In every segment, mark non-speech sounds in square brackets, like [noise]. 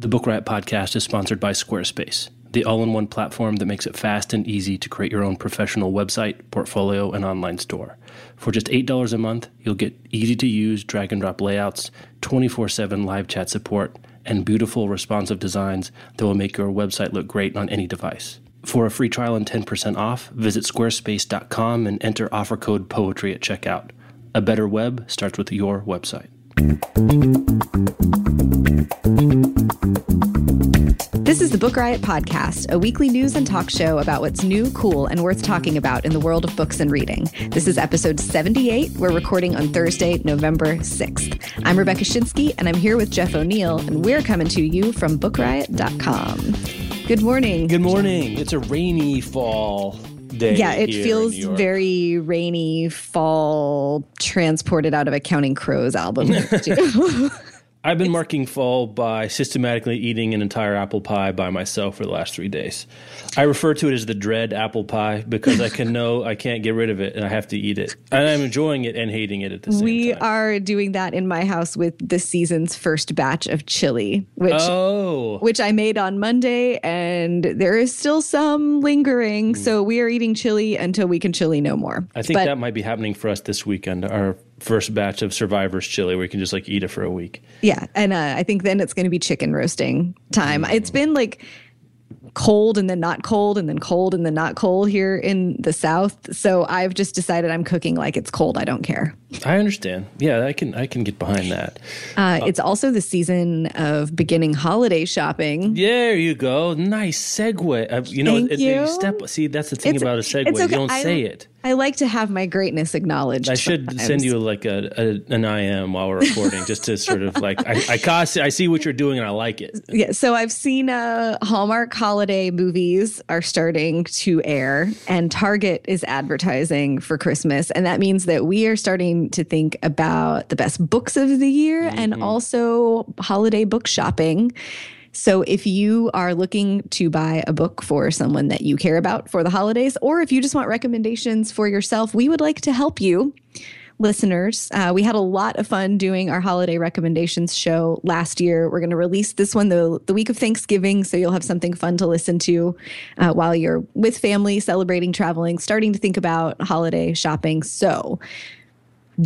The Book Riot podcast is sponsored by Squarespace, the all in one platform that makes it fast and easy to create your own professional website, portfolio, and online store. For just $8 a month, you'll get easy to use drag and drop layouts, 24 7 live chat support, and beautiful responsive designs that will make your website look great on any device. For a free trial and 10% off, visit squarespace.com and enter offer code POETRY at checkout. A better web starts with your website. This is the Book Riot Podcast, a weekly news and talk show about what's new, cool, and worth talking about in the world of books and reading. This is episode 78. We're recording on Thursday, November 6th. I'm Rebecca Schinsky, and I'm here with Jeff O'Neal, and we're coming to you from bookriot.com. Good morning. Good morning. It's a rainy fall day. Yeah, it feels very rainy fall, transported out of a Counting Crows album. [laughs] [laughs] I've been marking fall by systematically eating an entire apple pie by myself for the last three days. I refer to it as the dread apple pie because I can [laughs] know I can't get rid of it and I have to eat it. And I'm enjoying it and hating it at the same we time. We are doing that in my house with the season's first batch of chili, which oh, which I made on Monday, and there is still some lingering. Hmm. So we are eating chili until we can chili no more. I think but that might be happening for us this weekend. Our first batch of Survivor's chili where you can just like eat it for a week. yeah, and uh, I think then it's going to be chicken roasting time. It's been like cold and then not cold and then cold and then not cold here in the south. So I've just decided I'm cooking like it's cold. I don't care. I understand. Yeah, I can I can get behind that. Uh, it's also the season of beginning holiday shopping. There you go. Nice segue. Uh, you know, Thank it- you. step. See, that's the thing It's- about a segue. it's You don't I- say it. I like to have my greatness acknowledged. I should sometimes. send you like a, a an IM while we're recording, just to sort of like I I, I see what you're doing and I like it. Yeah, so I've seen uh, Hallmark holiday movies are starting to air, and Target is advertising for Christmas, and that means that we are starting to think about the best books of the year and also holiday book shopping. So, if you are looking to buy a book for someone that you care about for the holidays, or if you just want recommendations for yourself, we would like to help you listeners. Uh, we had a lot of fun doing our holiday recommendations show last year. We're going to release this one the, the week of Thanksgiving, so you'll have something fun to listen to uh, while you're with family, celebrating, traveling, starting to think about holiday shopping. So,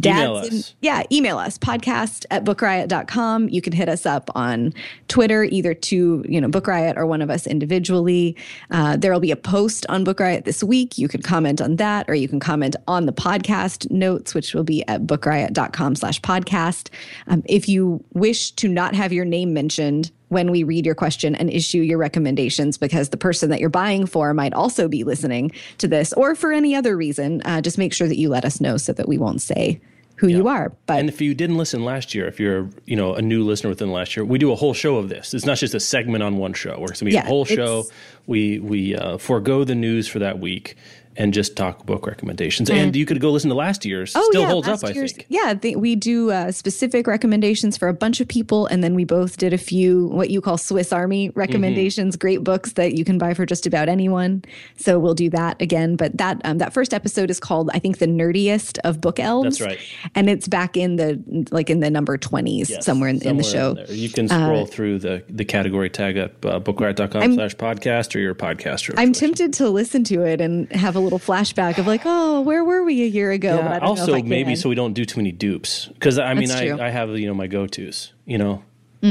Email Dads in- yeah, email us podcast at bookriot.com. You can hit us up on Twitter, either to, you know, Book Riot or one of us individually. Uh, there will be a post on Book Riot this week. You can comment on that or you can comment on the podcast notes, which will be at bookriot.com slash podcast. Um, if you wish to not have your name mentioned, when we read your question and issue your recommendations because the person that you're buying for might also be listening to this or for any other reason uh, just make sure that you let us know so that we won't say who you are but And if you didn't listen last year, if you're you know a new listener within the last year, we do a whole show of this. It's not just a segment on one show. We're going to be Yeah, a whole show. We we uh, forego the news for that week and just talk book recommendations. And you could go listen to last year's. Oh, Still holds up, I think. Yeah, the, we do uh, specific recommendations for a bunch of people, and then we both did a few what you call Swiss Army Mm-hmm. recommendations, great books that you can buy for just about anyone. So we'll do that again. But that um, that first episode is called, I think, the nerdiest of book elves. That's right. and it's back in the like in the number twenties Yes, somewhere in, in the show. there. You can scroll through the, the category tag at uh, bookriot.com slash podcast or your podcaster. of I'm tempted to listen to it and have a little flashback of like, oh, where were we a year ago? Yeah, also maybe so we don't do too many dupes because I mean I. Mm-hmm. I have you know my go tos you know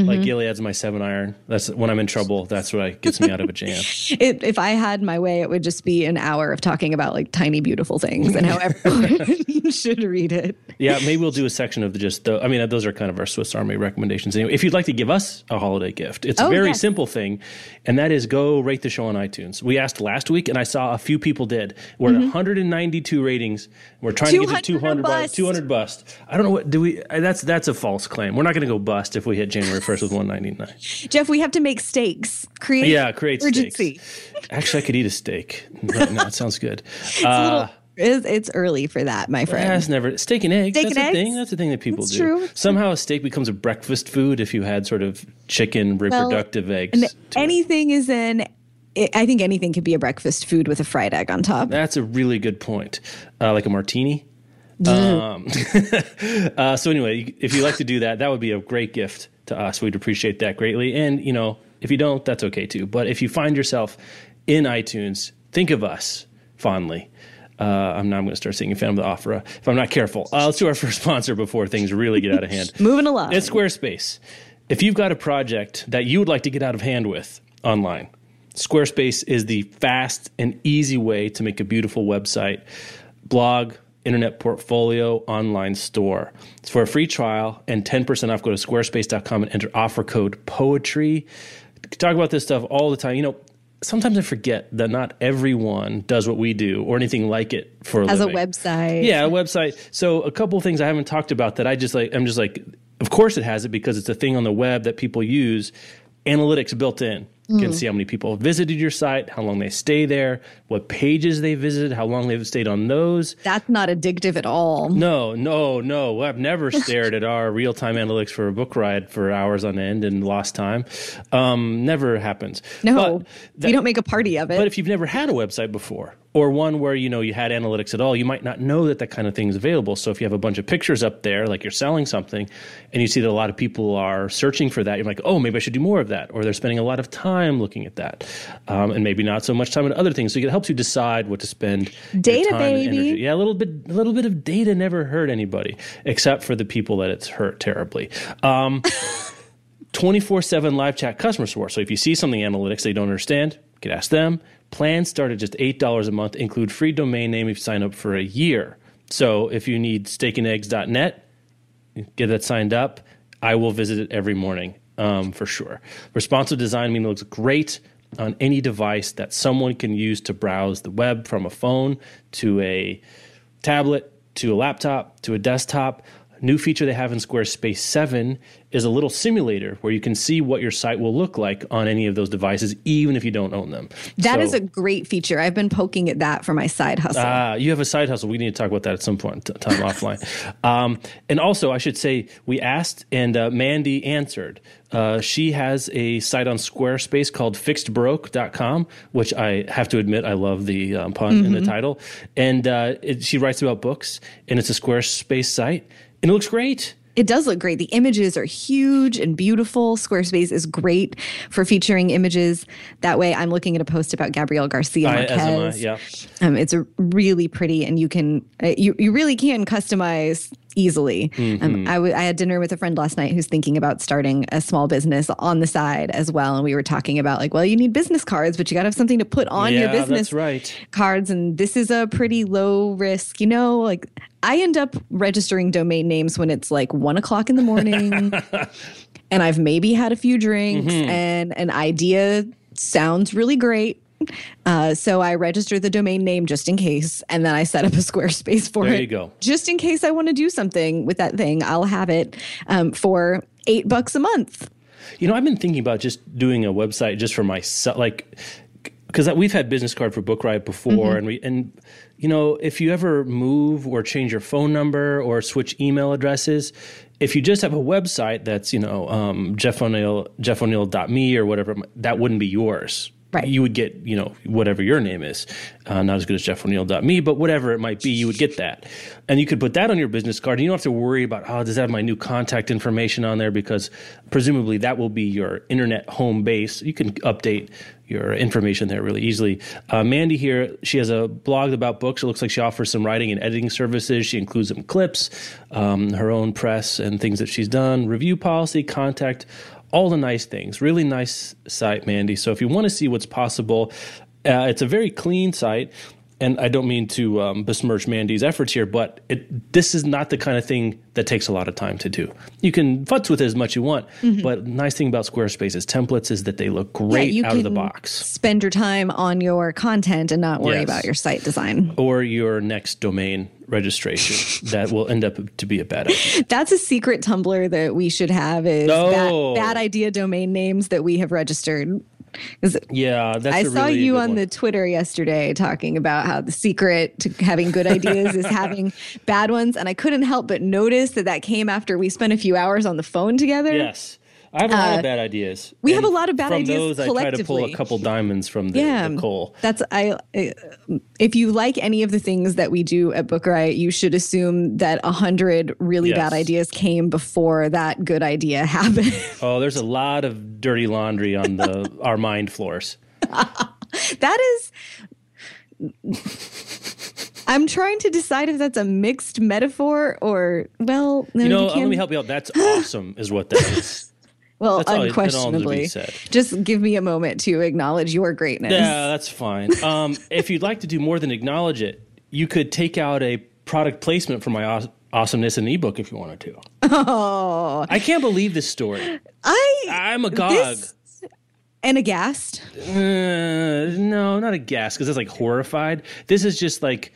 like Gilead's my seven iron that's when I'm in trouble that's what gets me out of a jam [laughs] It, if I had my way, it would just be an hour of talking about like tiny, beautiful things and how [laughs] everyone, you [laughs] should read it. Yeah, maybe we'll do a section of the just the. I mean, those are kind of our Swiss Army recommendations. Anyway, if you'd like to give us a holiday gift, it's a Oh, very yes. simple thing, and that is go rate the show on iTunes. We asked last week, and I saw a few people did. We're at 192 ratings. We're trying to get to 200 200 by bust. 200 bust. I don't know what do we. uh, That's that's a false claim. We're not going to go bust if we hit January 1st with 199. Jeff, we have to make stakes. Create Yeah, create urgency. steaks. Actually, I could eat a steak right now. It sounds good. [laughs] It's, a little, it's, it's early for that, my friend. That's never steak and eggs. Steak that's and a thing. eggs? That's a thing that people That's do. true. Somehow a steak becomes a breakfast food if you had sort of chicken reproductive eggs. And anything is an. I think anything could be a breakfast food with a fried egg on top. That's a really good point. Uh, like a martini. [laughs] Um, [laughs] uh, so anyway, if you like to do that, that would be a great gift to us. We'd appreciate that greatly. And you know, if you don't, that's okay too. But if you find yourself in iTunes, think of us fondly. Uh, I'm now I'm going to start singing Phantom of the Opera if I'm not careful. Uh, let's do our [laughs] first sponsor before things really get out of hand. [laughs] Moving along. It's Squarespace. If you've got a project that you would like to get out of hand with online, Squarespace is the fast and easy way to make a beautiful website, blog, internet portfolio, online store. It's for a free trial and 10% off. Go to squarespace.com and enter offer code POETRY. Talk about this stuff all the time. You know, sometimes I forget that not everyone does what we do or anything like it for a As a website. Yeah, a website. So a couple of things I haven't talked about that I just like. I'm just like, of course it has it because it's a thing on the web that people use. Analytics built in. You can see how many people have visited your site, how long they stay there, what pages they visited, how long they've stayed on those. That's not addictive at all. No, no, no. I've never [laughs] stared at our real time analytics for a Book Riot for hours on end and lost time. Um, never happens. No, But that- we don't make a party of it. but if you've never had a website before, or one where you know you had analytics at all, you might not know that that kind of thing is available. So if you have a bunch of pictures up there, like you're selling something, and you see that a lot of people are searching for that, you're like, oh, maybe I should do more of that, or they're spending a lot of time looking at that, um, and maybe not so much time on other things. So it helps you decide what to spend Data, time baby. Yeah, a little bit, a little bit of data never hurt anybody, except for the people that it's hurt terribly. Um, [laughs] 24 7 live chat customer support. So if you see something analytics they don't understand, you can ask them. Plans start at just $8 a month, include free domain name if you sign up for a year. So if you need steakandeggs.net, get that signed up. I will visit it every morning um, for sure. Responsive design means it looks great on any device that someone can use to browse the web from a phone to a tablet to a laptop to a desktop. New feature they have in Squarespace 7 is a little simulator where you can see what your site will look like on any of those devices, even if you don't own them. That So- is a great feature. I've been poking at that for my side hustle. Ah, you have a side hustle. We need to talk about that at some point, t- time [laughs] offline. Um, and also, I should say, we asked and uh, Mandy answered. Uh, she has a site on Squarespace called fixedbroke.com, which I have to admit, I love the um, pun in the title. And uh, it, she writes about books, and it's a Squarespace site, and it looks great. It does look great. The images are huge and beautiful. Squarespace is great for featuring images. That way, I'm looking at a post about Gabrielle Garcia I, Marquez. am I, yeah. Um, it's a really pretty, and you can uh, you you really can customize easily. Mm-hmm. Um, I, w- I had dinner with a friend last night who's thinking about starting a small business on the side as well, and we were talking about like, well, you need business cards, but you got to have something to put on your Yeah, that's business right. cards, and this is a pretty low risk. You know, like I end up registering domain names when it's like one o'clock in the morning. [laughs] and I've maybe had a few drinks Mm-hmm. and an idea sounds really great. Uh, so I register the domain name just in case, and then I set up a Squarespace for There it. There you go. Just in case I want to do something with that thing, I'll have it um, for eight bucks a month. You know, I've been thinking about just doing a website just for myself, like because we've had business card for Book Riot before, and we and you know, if you ever move or change your phone number or switch email addresses, if you just have a website that's you know um, Jeff O'Neal Jeff O'Neal.me or whatever, that wouldn't be yours. Right. You would get, you know, whatever your name is. Uh, not as good as jeffo'neal.me, but whatever it might be, you would get that. And you could put that on your business card. And you don't have to worry about, oh, does that have my new contact information on there? Because presumably that will be your internet home base. You can update your information there really easily. Uh, Mandy here, she has a blog about books. It looks like she offers some writing and editing services. She includes some clips, um, her own press and things that she's done, review policy, contact, all the nice things. Really nice site, Mandy. So if you want to see what's possible, uh, it's a very clean site. And I don't mean to um, besmirch Mandy's efforts here, but it, this is not the kind of thing that takes a lot of time to do. You can futz with it as much as you want, mm-hmm. but nice thing about Squarespace's templates is that they look great yeah, out of the box. Spend your time on your content and not worry yes. about your site design or your next domain registration [laughs] that will end up to be a bad idea. That's a secret Tumblr that we should have is bad, bad idea domain names that we have registered. Yeah, I saw really you on one. the Twitter yesterday talking about how the secret to having good ideas is [laughs] having bad ones, and I couldn't help but notice that that came after we spent a few hours on the phone together. Yes. I have a lot uh, of bad ideas. We have a lot of bad from ideas. From those, I try to pull a couple diamonds from the, yeah, the coal. That's I. If you like any of the things that we do at Book Riot, you should assume that a hundred really yes. bad ideas came before that good idea [laughs] happened. oh, there's a lot of dirty laundry on the [laughs] our mind floors. [laughs] that is. I'm trying to decide if that's a mixed metaphor or well. No, you know, you let me help you out. That's awesome, is what that is. Well, that's unquestionably. All, just give me a moment to acknowledge your greatness. Yeah, that's fine. Um, [laughs] if you'd like to do more than acknowledge it, you could take out a product placement for my aw- awesomeness in ebook if you wanted to. Oh, I can't believe this story. I I'm agog. This, and aghast. Uh, no, not aghast because it's like horrified. This is just like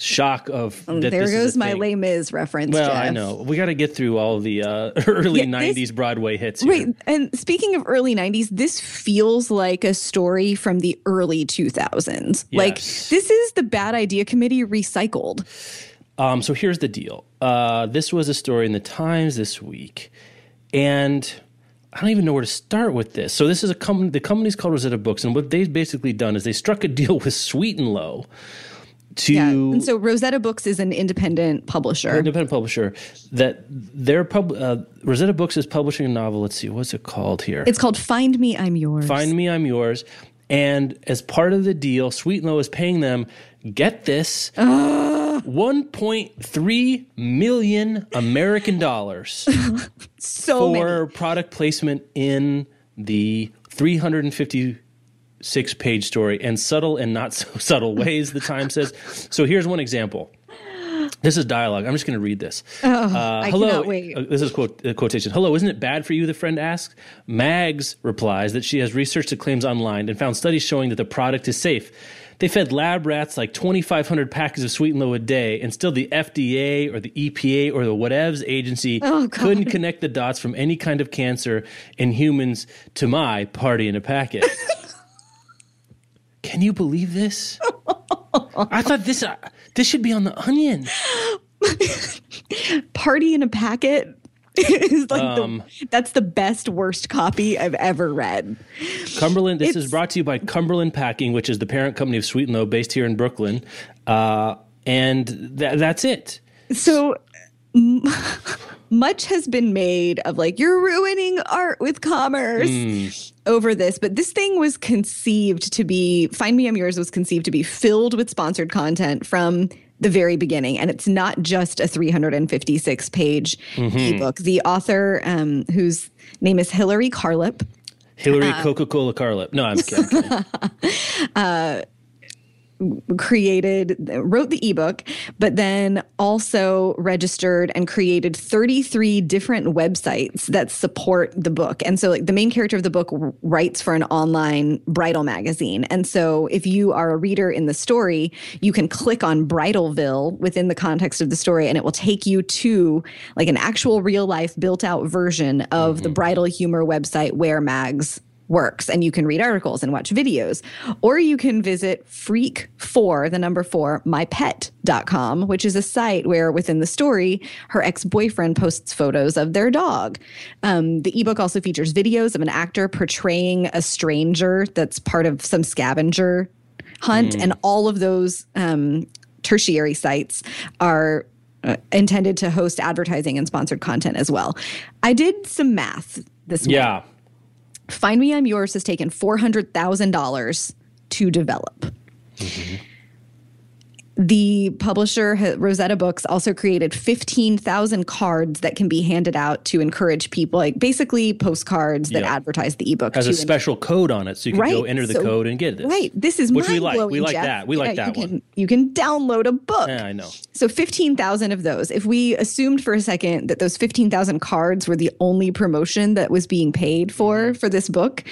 shock of um, there goes my Les Mis reference. Well, Jeff. I know we got to get through all the uh, [laughs] early yeah, '90s this, Broadway hits. Here. Right, and speaking of early '90s, this feels like a story from the early 2000s. Yes. Like this is the Bad Idea Committee recycled. Um, so here's the deal. Uh, this was a story in the Times this week, and I don't even know where to start with this. So this is a company. The company's called Rosetta Books, and what they've basically done is they struck a deal [laughs] with Sweet and Low to yeah. and so Rosetta Books is an independent publisher. Independent publisher that their pub uh, Rosetta Books is publishing a novel. Let's see, what's it called here? It's called Find Me, I'm Yours. Find Me, I'm Yours. And as part of the deal, Sweet and Low is paying them. Get this. [gasps] Uh. 1.3 million American dollars [laughs] so for many. product placement in the 350 six page story in subtle and not [laughs] so subtle ways, the Times says. So here's one example. This is dialogue. I'm just going to read this. Oh, uh, hello. Uh, this is quote, uh, quotation. Hello, isn't it bad for you? The friend asks. Mags replies that she has researched the claims online and found studies showing that the product is safe. They fed lab rats like 2,500 packets of Sweet and Low a day, and still the FDA or the EPA or the whatevs agency oh, couldn't connect the dots from any kind of cancer in humans to my party in a packet. [laughs] Can you believe this? [laughs] I thought this uh, this should be on the Onion. [laughs] Party in a packet is like um, the, that's the best worst copy I've ever read. Cumberland. This it's, is brought to you by Cumberland Packing, which is the parent company of Sweet and Low, based here in Brooklyn, uh, and th- that's it. So. [laughs] Much has been made of like you're ruining art with commerce mm. over this but this thing was conceived to be find me i'm yours was conceived to be filled with sponsored content from the very beginning and it's not just a 356 page mm-hmm. ebook the author um, whose name is hillary carlip hillary uh, coca-cola carlip no i'm kidding, [laughs] [laughs] uh, created, wrote the ebook, but then also registered and created 33 different websites that support the book. And so, like, the main character of the book writes for an online bridal magazine. And so, if you are a reader in the story, you can click on Bridalville within the context of the story, and it will take you to like an actual real life built out version of mm-hmm. the bridal humor website where mags works and you can read articles and watch videos. Or you can visit freak for the number four, mypet.com, which is a site where within the story, her ex boyfriend posts photos of their dog. Um, the ebook also features videos of an actor portraying a stranger that's part of some scavenger hunt. Mm. And all of those um, tertiary sites are uh, intended to host advertising and sponsored content as well. I did some math this yeah. Find Me I'm Yours has taken $400,000 to develop. Mm-hmm. The publisher Rosetta Books also created 15,000 cards that can be handed out to encourage people, like basically postcards that Yeah. advertise the ebook. Has a special code on it, so you can go enter the so- code and get this. Right. This is Which we like. We like Jeff. that. We like Yeah, that you one. Can, you can download a book. Yeah, I know. So 15,000 of those. If we assumed for a second that those 15,000 cards were the only promotion that was being paid for Mm-hmm. for this book,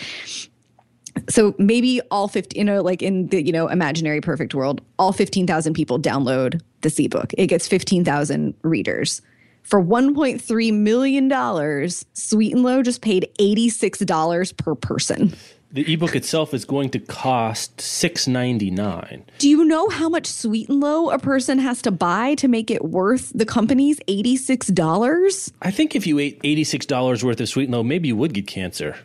so maybe all 50, you know, like in the, you know, imaginary perfect world, all 15,000 people download this ebook. It gets 15,000 readers. For $1.3 million, Sweet and Low just paid $86 per person. The ebook itself is going to cost six ninety nine. Do you know how much Sweet and Low a person has to buy to make it worth the company's $86? I think if you ate eighty six dollars worth of sweet and low, maybe you would get cancer.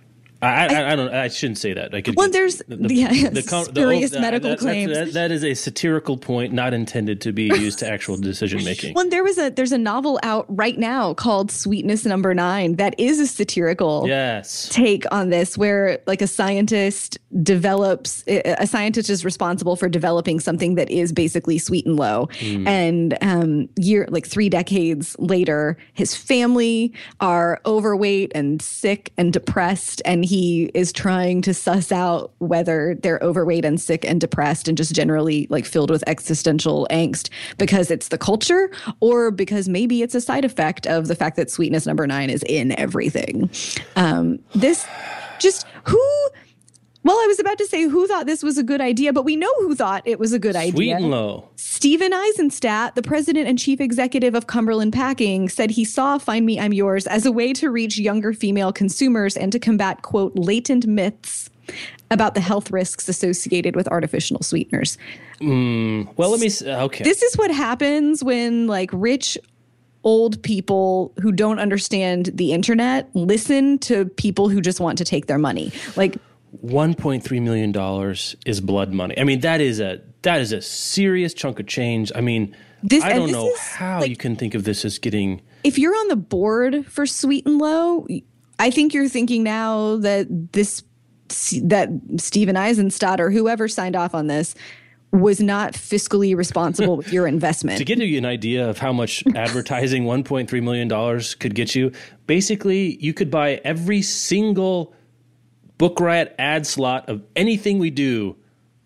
I, I, I, don't. I shouldn't say that. I could. Well, there's- yeah, uh, spurious uh, that- medical that- claims. That, that is a satirical point, not intended to be used to actual decision making. Well, there was a there's a novel out right now called Sweetness Number Nine that is a satirical Yes. take on this, where like a scientist develops a scientist is responsible for developing something that is basically sweet and low, hmm. and um, year like three decades later, his family are overweight and sick and depressed, and he is trying to suss out whether they're overweight and sick and depressed and just generally like filled with existential angst because it's the culture or because maybe it's a side effect of the fact that sweetness number nine is in everything. Um, this just who. Well, I was about to say who thought this was a good idea, but we know who thought it was a good Sweet idea. and low. Steven Eisenstadt, the president and chief executive of Cumberland Packing, said he saw Find Me, I'm Yours as a way to reach younger female consumers and to combat, quote, latent myths about the health risks associated with artificial sweeteners. Hmm, well, let me. Okay. This is what happens when, like, rich old people who don't understand the internet listen to people who just want to take their money. Like, One point three million dollars is blood money. I mean, that is a that is a serious chunk of change. I mean, This- I don't know is, how like- you can think of this as getting. if you're on the board for Sweet and Low, I think you're thinking now that this that Steven Eisenstadt or whoever signed off on this was not fiscally responsible with your [laughs] investment. To give you an idea of how much [laughs] advertising $1.3 million could get you, basically, you could buy every single Book Riot ad slot of anything we do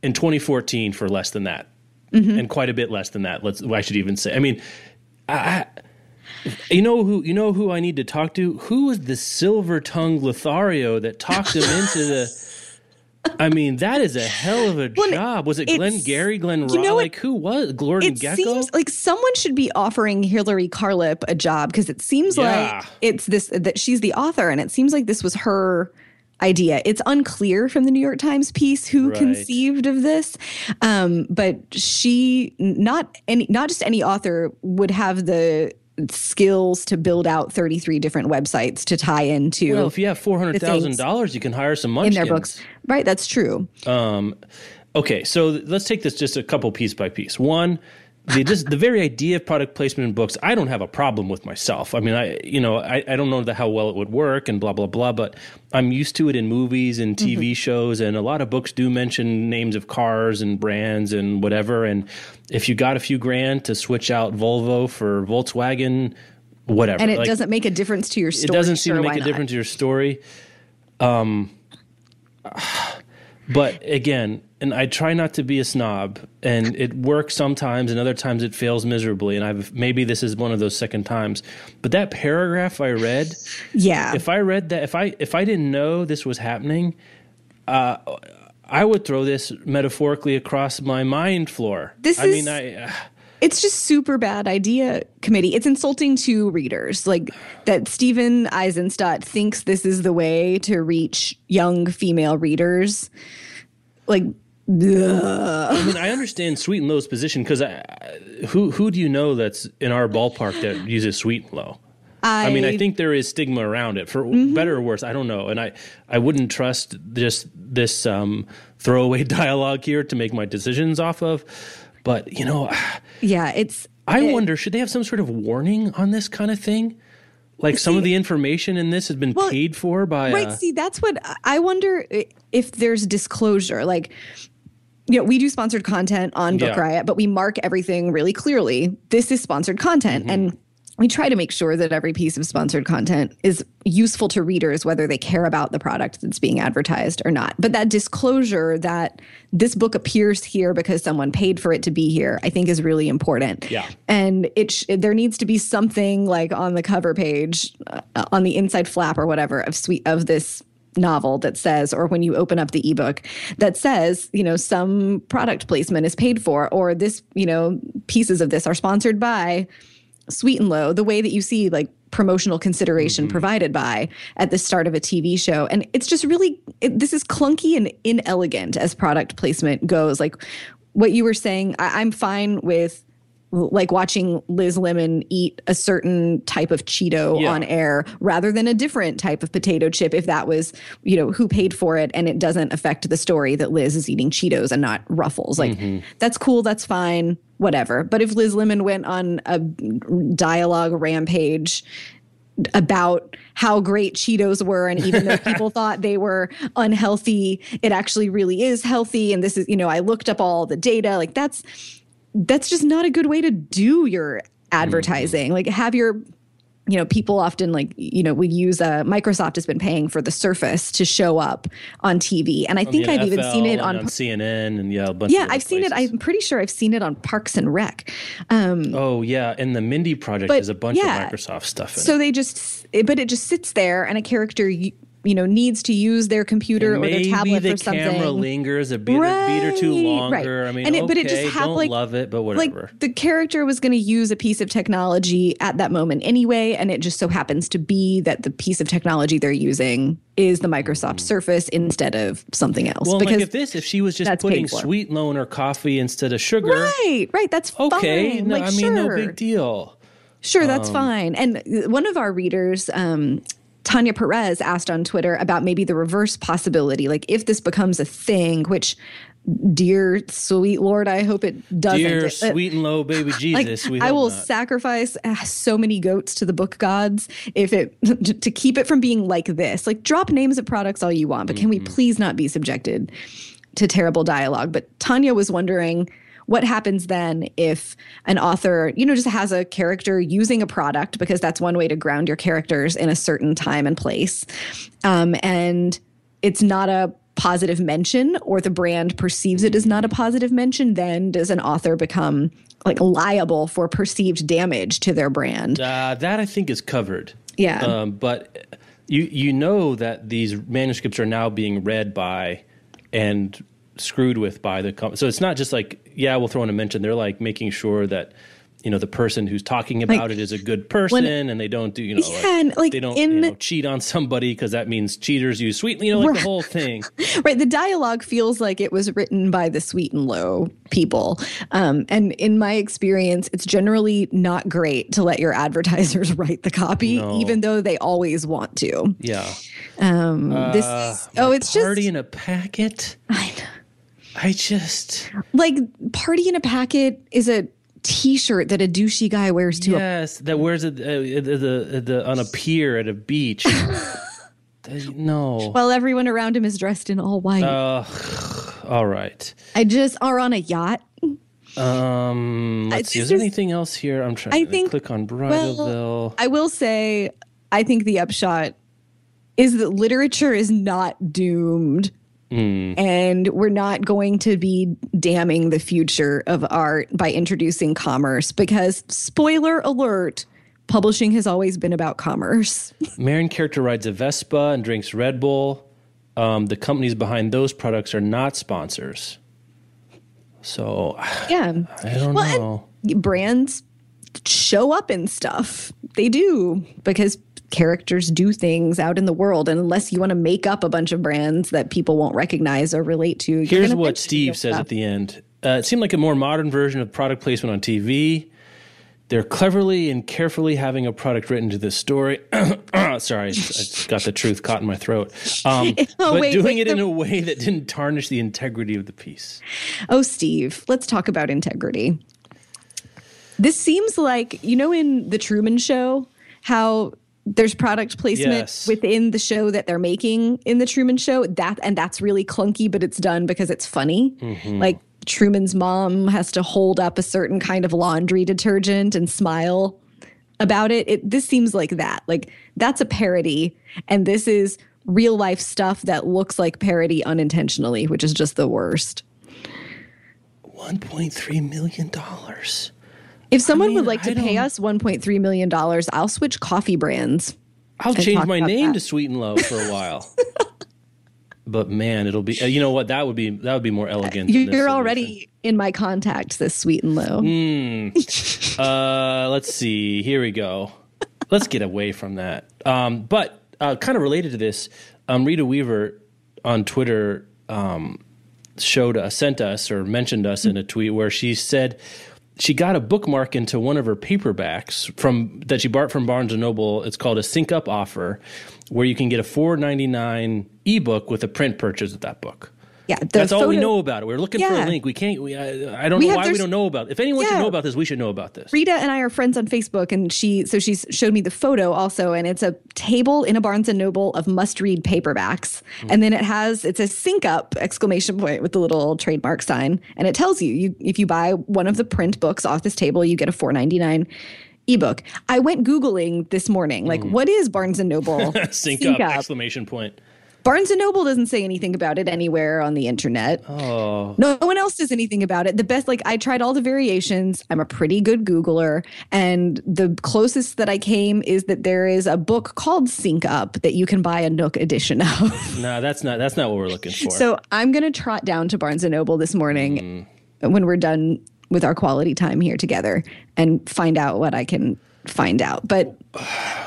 in 2014 for less than that. Mm-hmm. And quite a bit less than that. Let's. I should even say. I mean, I, you know who you know who I need to talk to? Who was the silver tongued Lothario that talked him into the? [laughs] I mean, that is a hell of a Well, job. Was it Glenn Gary, Glen you know what? like who was Gordon it Gecko? seems like someone should be offering Hillary Carlip a job because it seems Yeah. like it's this that she's the author and it seems like this was her idea. It's unclear from the New York Times piece who Right. conceived of this, um, but she not any not just any author would have the skills to build out 33 different websites to tie into well, if you have four hundred thousand dollars, you can hire some in their books. Right, that's true. Okay, so let's take this just a couple piece by piece. One, the just the very idea of product placement in books, I don't have a problem with myself. I mean, I you know I, I don't know the, how well it would work and blah blah blah, but I'm used to it in movies and TV shows, and a lot of books do mention names of cars and brands and whatever. And if you got a few grand to switch out Volvo for Volkswagen, whatever, And it like, doesn't make a difference to your story. it doesn't seem sure, to make a not? difference to your story. Um, but again, and I try not to be a snob, and it works sometimes, and other times it fails miserably. And I've maybe this is one of those second times. But that paragraph I read, Yeah. if I read that, if I if I didn't know this was happening, uh, I would throw this metaphorically across my mind floor. This I is- mean, I. Uh, it's just super bad idea committee it's insulting to readers like that steven eisenstadt thinks this is the way to reach young female readers like ugh. I mean, I understand Sweet and Low's position because who who do you know that's in our ballpark that uses Sweet and Low? I, mean, I think there is stigma around it, for better or worse. I don't know, and I I wouldn't trust just this um, throwaway [laughs] dialogue here to make my decisions off of. But you know, yeah it's I it- wonder should they have some sort of warning on this kind of thing? Like some of the information in this has been Well, paid for by right uh, see that's what i wonder if there's disclosure like you know, we do sponsored content on Book Yeah. Riot, but we mark everything really clearly. This is sponsored content. Mm-hmm. And we try to make sure that every piece of sponsored content is useful to readers, whether they care about the product that's being advertised or not. But that disclosure that this book appears here because someone paid for it to be here, I think is really important. Yeah. And it sh- there needs to be something like on the cover page, uh, on the inside flap or whatever of sweet of this novel that says or when you open up the ebook that says you know some product placement is paid for or this you know pieces of this are sponsored by sweet and low the way that you see like promotional consideration mm-hmm. provided by at the start of a tv show. And it's just really it, this is clunky and inelegant as product placement goes. Like what you were saying I, i'm fine with like watching Liz Lemon eat a certain type of Cheeto Yeah. on air rather than a different type of potato chip if that was, you know, who paid for it and it doesn't affect the story that Liz is eating Cheetos and not Ruffles. Like mm-hmm. that's cool, that's fine, whatever. But if Liz Lemon went on a dialogue rampage about how great Cheetos were. And even though [laughs] people thought they were unhealthy, it actually really is healthy. And this is, you know, I looked up all the data. Like that's that's just not a good way to do your mm-hmm. advertising. Like have your you know, people often like, you know, we use uh, Microsoft has been paying for the Surface to show up on TV. And I think the I've even seen it on, on CNN and yeah, a bunch. yeah, I've seen it. I'm pretty sure I've seen it on Parks and Rec. Um, Oh yeah, and the Mindy project But, is a bunch yeah. of Microsoft stuff. In so it. they just, but it just sits there, and a character, you, know, needs to use their computer or their Maybe tablet the for something. camera lingers a beat, a beat or two longer. right. I mean, And it- okay, but it just hap- don't like- love it, but whatever. Like the character was going to use a piece of technology at that moment anyway, and it just so happens to be that the piece of technology they're using is the Microsoft Surface instead of something else. Well, because like if this, if she was just putting sweet low in her coffee instead of sugar, right, right, that's okay, fine. no, like, I mean, no big deal. Sure, Um, that's fine. And one of our readers, um, Tanya Perez, asked on Twitter about maybe the reverse possibility, like if this becomes a thing, which, dear sweet Lord, I hope it doesn't. Dear Uh, sweet and low baby [laughs] like, Jesus, we I will not. sacrifice uh, so many goats to the book gods if it [laughs] to keep it from being like this. Like drop names of products all you want, but can we Mm-hmm. please not be subjected to terrible dialogue? But Tanya was wondering what happens then if an author, you know, just has a character using a product because that's one way to ground your characters in a certain time and place, um, and it's not a positive mention or the brand perceives it as not a positive mention then does an author become like liable for perceived damage to their brand Uh, that I think is covered. Yeah. Um, but you you know that these manuscripts are now being read by and screwed with by the company. So it's not just like yeah, we'll throw in a mention. They're like making sure that you know the person who's talking about Like, it is a good person and they don't do you know like, and, like, they don't in- you know, cheat on somebody because that means cheaters use sweet you know like the whole thing. [laughs] right the dialogue feels like it was written by the sweet and low people um, and in my experience it's generally not great to let your advertisers [laughs] write the copy No. even though they always want to Yeah. um, this is, oh it's just Party in a packet. I know. I just like party in a packet is a t-shirt that a douchey guy wears to a yes, that wears it uh, the, the, the on a pier at a beach. [laughs] No. while everyone around him is dressed in all white Uh, all right. I just are on a yacht. Um, let's see. Is there anything else here? I'm trying I to think- click on Well, Bridalville. I will say, I think the upshot is that literature is not doomed. Hmm. And we're not going to be damning the future of art by introducing commerce because, spoiler alert, publishing has always been about commerce. [laughs] Marin character rides a Vespa and drinks Red Bull. Um, the companies behind those products are not sponsors. So [sighs] Yeah. I don't Well, know. brands show up in stuff. They do because characters do things out in the world. And unless you want to make up a bunch of brands that people won't recognize or relate to, Here's what Steve says stuff. at the end. Uh, it seemed like a more modern version of product placement on TV. They're cleverly and carefully having a product written to this story. [clears throat] Sorry, I just got the truth caught in my throat. Um, [laughs] Oh, but wait, doing wait, it in the- a way that didn't tarnish the integrity of the piece. Oh, Steve, let's talk about integrity. This seems like, you know, in The Truman Show, how there's product placement Yes. within the show that they're making in the Truman Show. That and that's really clunky, but it's done because it's funny. Mm-hmm. Like Truman's mom has to hold up a certain kind of laundry detergent and smile about it. it. This seems like that. Like that's a parody, and this is real life stuff that looks like parody unintentionally, which is just the worst. One point three million dollars. If someone mean, would like to pay us $1.3 million, I'll switch coffee brands. I'll change my name that. to Sweet and Low for a while. [laughs] but man, it'll be. uh, You know what? That would be that would be more elegant. than this You're already in my contacts, this sweet and low. Mm. [laughs] Uh, let's see. Here we go. Let's get away from that. Um, but uh, kind of related to this, um, Rita Weaver on Twitter um, showed us, sent us, or mentioned us in a tweet where she said she got a bookmark into one of her paperbacks from that she bought from Barnes and Noble. It's called a Sync Up offer, where you can get a four ninety nine ebook with a print purchase of that book. Yeah, That's all we know about it. We're looking for a link. We can't. We, I, I don't We know why we don't know about. It. If anyone should Yeah. know about this, we should know about this. Rita and I are friends on Facebook, and she so she's showed me the photo also, and it's a table in a Barnes and Noble of must-read paperbacks, Hmm. and then it has it's a sync up exclamation point with the little trademark sign, and it tells you you if you buy one of the print books off this table, you get a four ninety nine ebook. I went googling this morning, like Hmm. what is Barnes and Noble [laughs] Sync, up, exclamation point. Barnes and Noble doesn't say anything about it anywhere on the internet. Oh, No one else does anything about it. The best, like, I tried all the variations. I'm a pretty good Googler. And the closest that I came is that there is a book called Sync Up that you can buy a Nook edition [laughs] of. no, that's not that's not what we're looking for. so I'm going to trot down to Barnes and Noble this morning Mm. when we're done with our quality time here together and find out what I can find out. But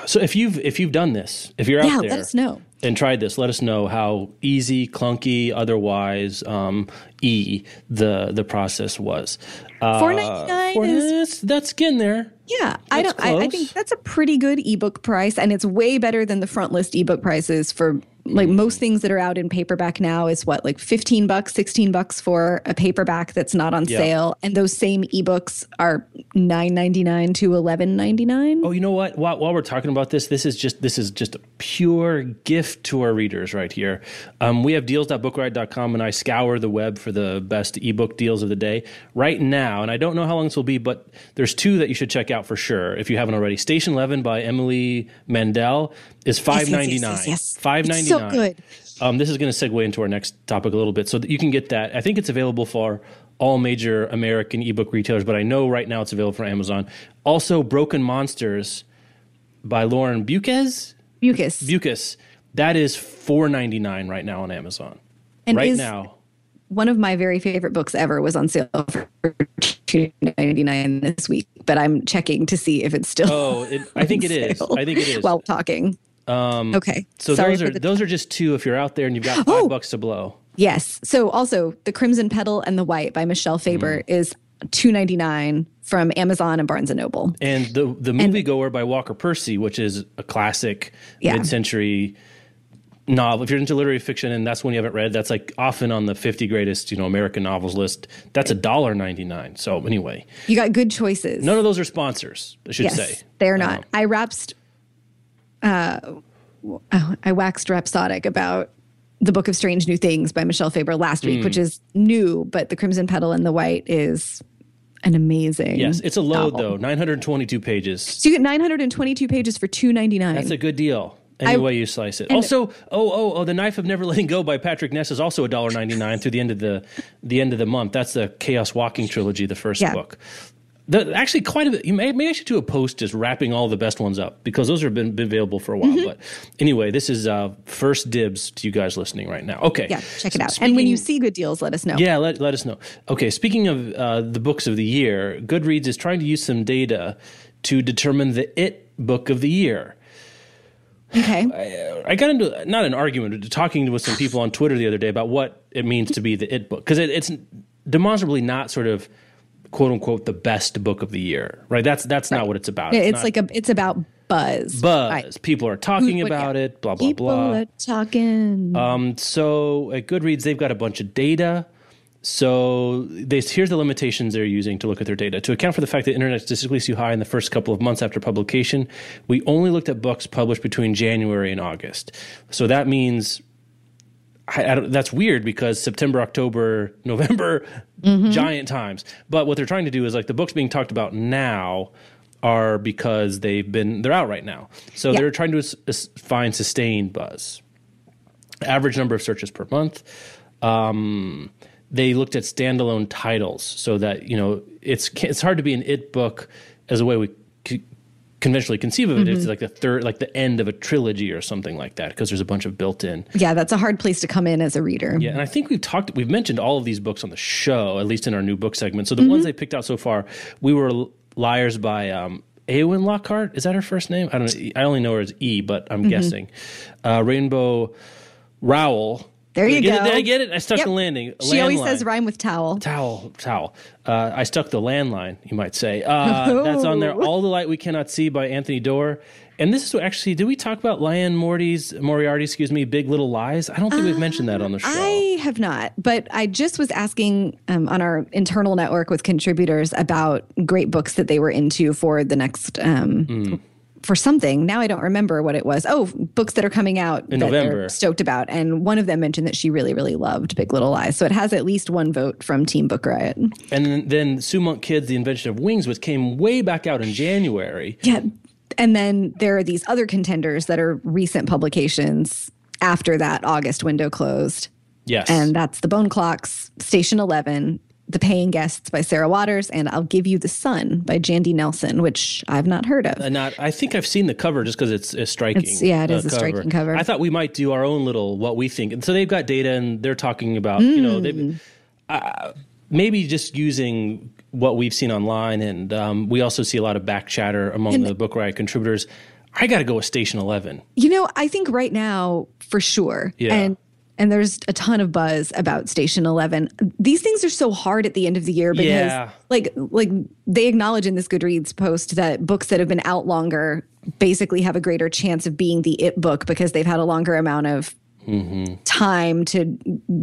So if you've if you've done this, if you're out yeah, there let us know. And tried this, let us know how easy, clunky, otherwise um, e the the process was. Uh, Four ninety nine for- is that's, that's getting there. Yeah, I don't. I, I think that's a pretty good ebook price, and it's way better than the front list ebook prices for like most things that are out in paperback now. Is what like fifteen bucks, sixteen bucks for a paperback that's not on Yeah. sale, and those same ebooks are nine ninety nine to eleven ninety nine. Oh, you know what? While, while we're talking about this, this is just this is just a pure gift to our readers right here. Um, we have deals.bookriot.com, and I scour the web for the best ebook deals of the day right now. And I don't know how long this will be, but there's two that you should check out for sure if you haven't already. Station Eleven by Emily Mandel is five ninety nine. Yes, ninety yes, yes, yes. Five so good. Um, this is going to segue into our next topic a little bit, so that you can get that. I think it's available for all major American ebook retailers, but I know right now it's available for Amazon. Also, Broken Monsters by Lauren Buchez. Mucus. Bucas. That is four ninety nine right now on Amazon. And right now. One of my very favorite books ever was on sale for two ninety nine this week, but I'm checking to see if it's still. Oh, it, I think [laughs] it on is. I think it is. While talking. Um, okay. so Sorry those are the those are just two. If you're out there and you've got five Oh! bucks to blow. Yes. So also the Crimson Petal and the White by Michel Faber is two ninety nine from Amazon and Barnes and Noble. And the the moviegoer by Walker Percy, which is a classic Yeah. mid century novel. If you're into literary fiction and that's one you haven't read, that's like often on the 50 greatest, you know, American novels list. That's a dollar ninety nine. So anyway, You got good choices. none of those are sponsors. I should yes, say they're Um, not. I rapsed. Uh, oh, I waxed rhapsodic about the Book of Strange New Things by Michel Faber last week, Hmm. which is new, but the Crimson Petal and the White is an amazing. Yes, it's a load novel. though. 922 pages. So you get 922 pages for 299. That's a good deal. Any I- way you slice it. Also, oh, oh, oh, the knife of never letting go by Patrick Ness is also a dollar ninety nine through the end of the the end of the month. That's the Chaos Walking trilogy, the first Yeah. book. The, actually, quite a bit. You may, maybe I should do a post just wrapping all the best ones up because those have been, been available for a while. Mm-hmm. But anyway, this is uh, first dibs to you guys listening right now. Okay, yeah, check it out. and when you see good deals, let us know. yeah, let, let us know. Okay, speaking of uh, the books of the year, Goodreads is trying to use some data to determine the it book of the year. Okay. I got into not an argument, but talking with some people on Twitter the other day about what it means to be the it book because it, it's demonstrably not sort of quote unquote the best book of the year, right? That's that's not what it's about. it's not like a it's about buzz. buzz. Right. People are talking Who- about yeah. it. Blah blah People blah. are talking. Um, so at Goodreads, they've got a bunch of data so they, here's the limitations they're using to look at their data. To account for the fact that internet statistically too high in the first couple of months after publication, we only looked at books published between January and August. So that means I, I that's weird because September, October, [laughs] November, mm-hmm. giant times. But what they're trying to do is like the books being talked about now are because they've been they're out right now. So yeah. they're trying to find sustained buzz. Average number of searches per month. Um, they looked at standalone titles so that you know it's it's hard to be an it book as a way we conventionally conceive of it. Mm-hmm. It's like the third, like the end of a trilogy or something like that because there's a bunch of built-in. Yeah, that's a hard place to come in as a reader. Yeah, and I think we've talked, we've mentioned all of these books on the show, at least in our new book segment. So the mm-hmm. ones they picked out so far, we were liars by um, Eowyn Lockhart. Is that her first name? I don't know. I only know her as E, but I'm mm-hmm. guessing. Uh, Rainbow Rowell there you go. It? Did I get it? I stuck yep. the landing. She always says rhyme with towel. Towel, towel. Uh, I stuck the landline, you might say. Uh, [laughs] that's on there. All the Light We Cannot See by Anthony Doerr. And this is actually, did we talk about Liane Morty's, Moriarty, excuse me, Big Little Lies? I don't think we've mentioned that on the show. I have not, but I just was asking um, on our internal network with contributors about great books that they were into for the next um, mm for something. Now I don't remember what it was. Oh, books that are coming out in November. stoked about. And one of them mentioned that she really, really loved Big Little Lies. So it has at least one vote from Team Book Riot. And then Sue Monk Kidd's The Invention of Wings, which came way back out in January. Yeah. And then there are these other contenders that are recent publications after that August window closed. Yes. And that's The Bone Clocks, Station 11, the Paying Guests by Sarah Waters and I'll Give You the Sun by Jandy Nelson, which I've not heard of. Uh, not, I think I've seen the cover just because it's, it's striking. It's, yeah, it is uh, a striking cover. I thought we might do our own little what we think. And so they've got data and they're talking about, mm. you know, hmm. uh, maybe just using what we've seen online. And um, we also see a lot of back chatter among and, the Book Riot contributors. I got to go with Station 11. You know, I think right now, for sure. Yeah. And and there's a ton of buzz about Station 11. These things are so hard at the end of the year because yeah. like like they acknowledge in this Goodreads post that books that have been out longer basically have a greater chance of being the it book because they've had a longer amount of mm-hmm. time to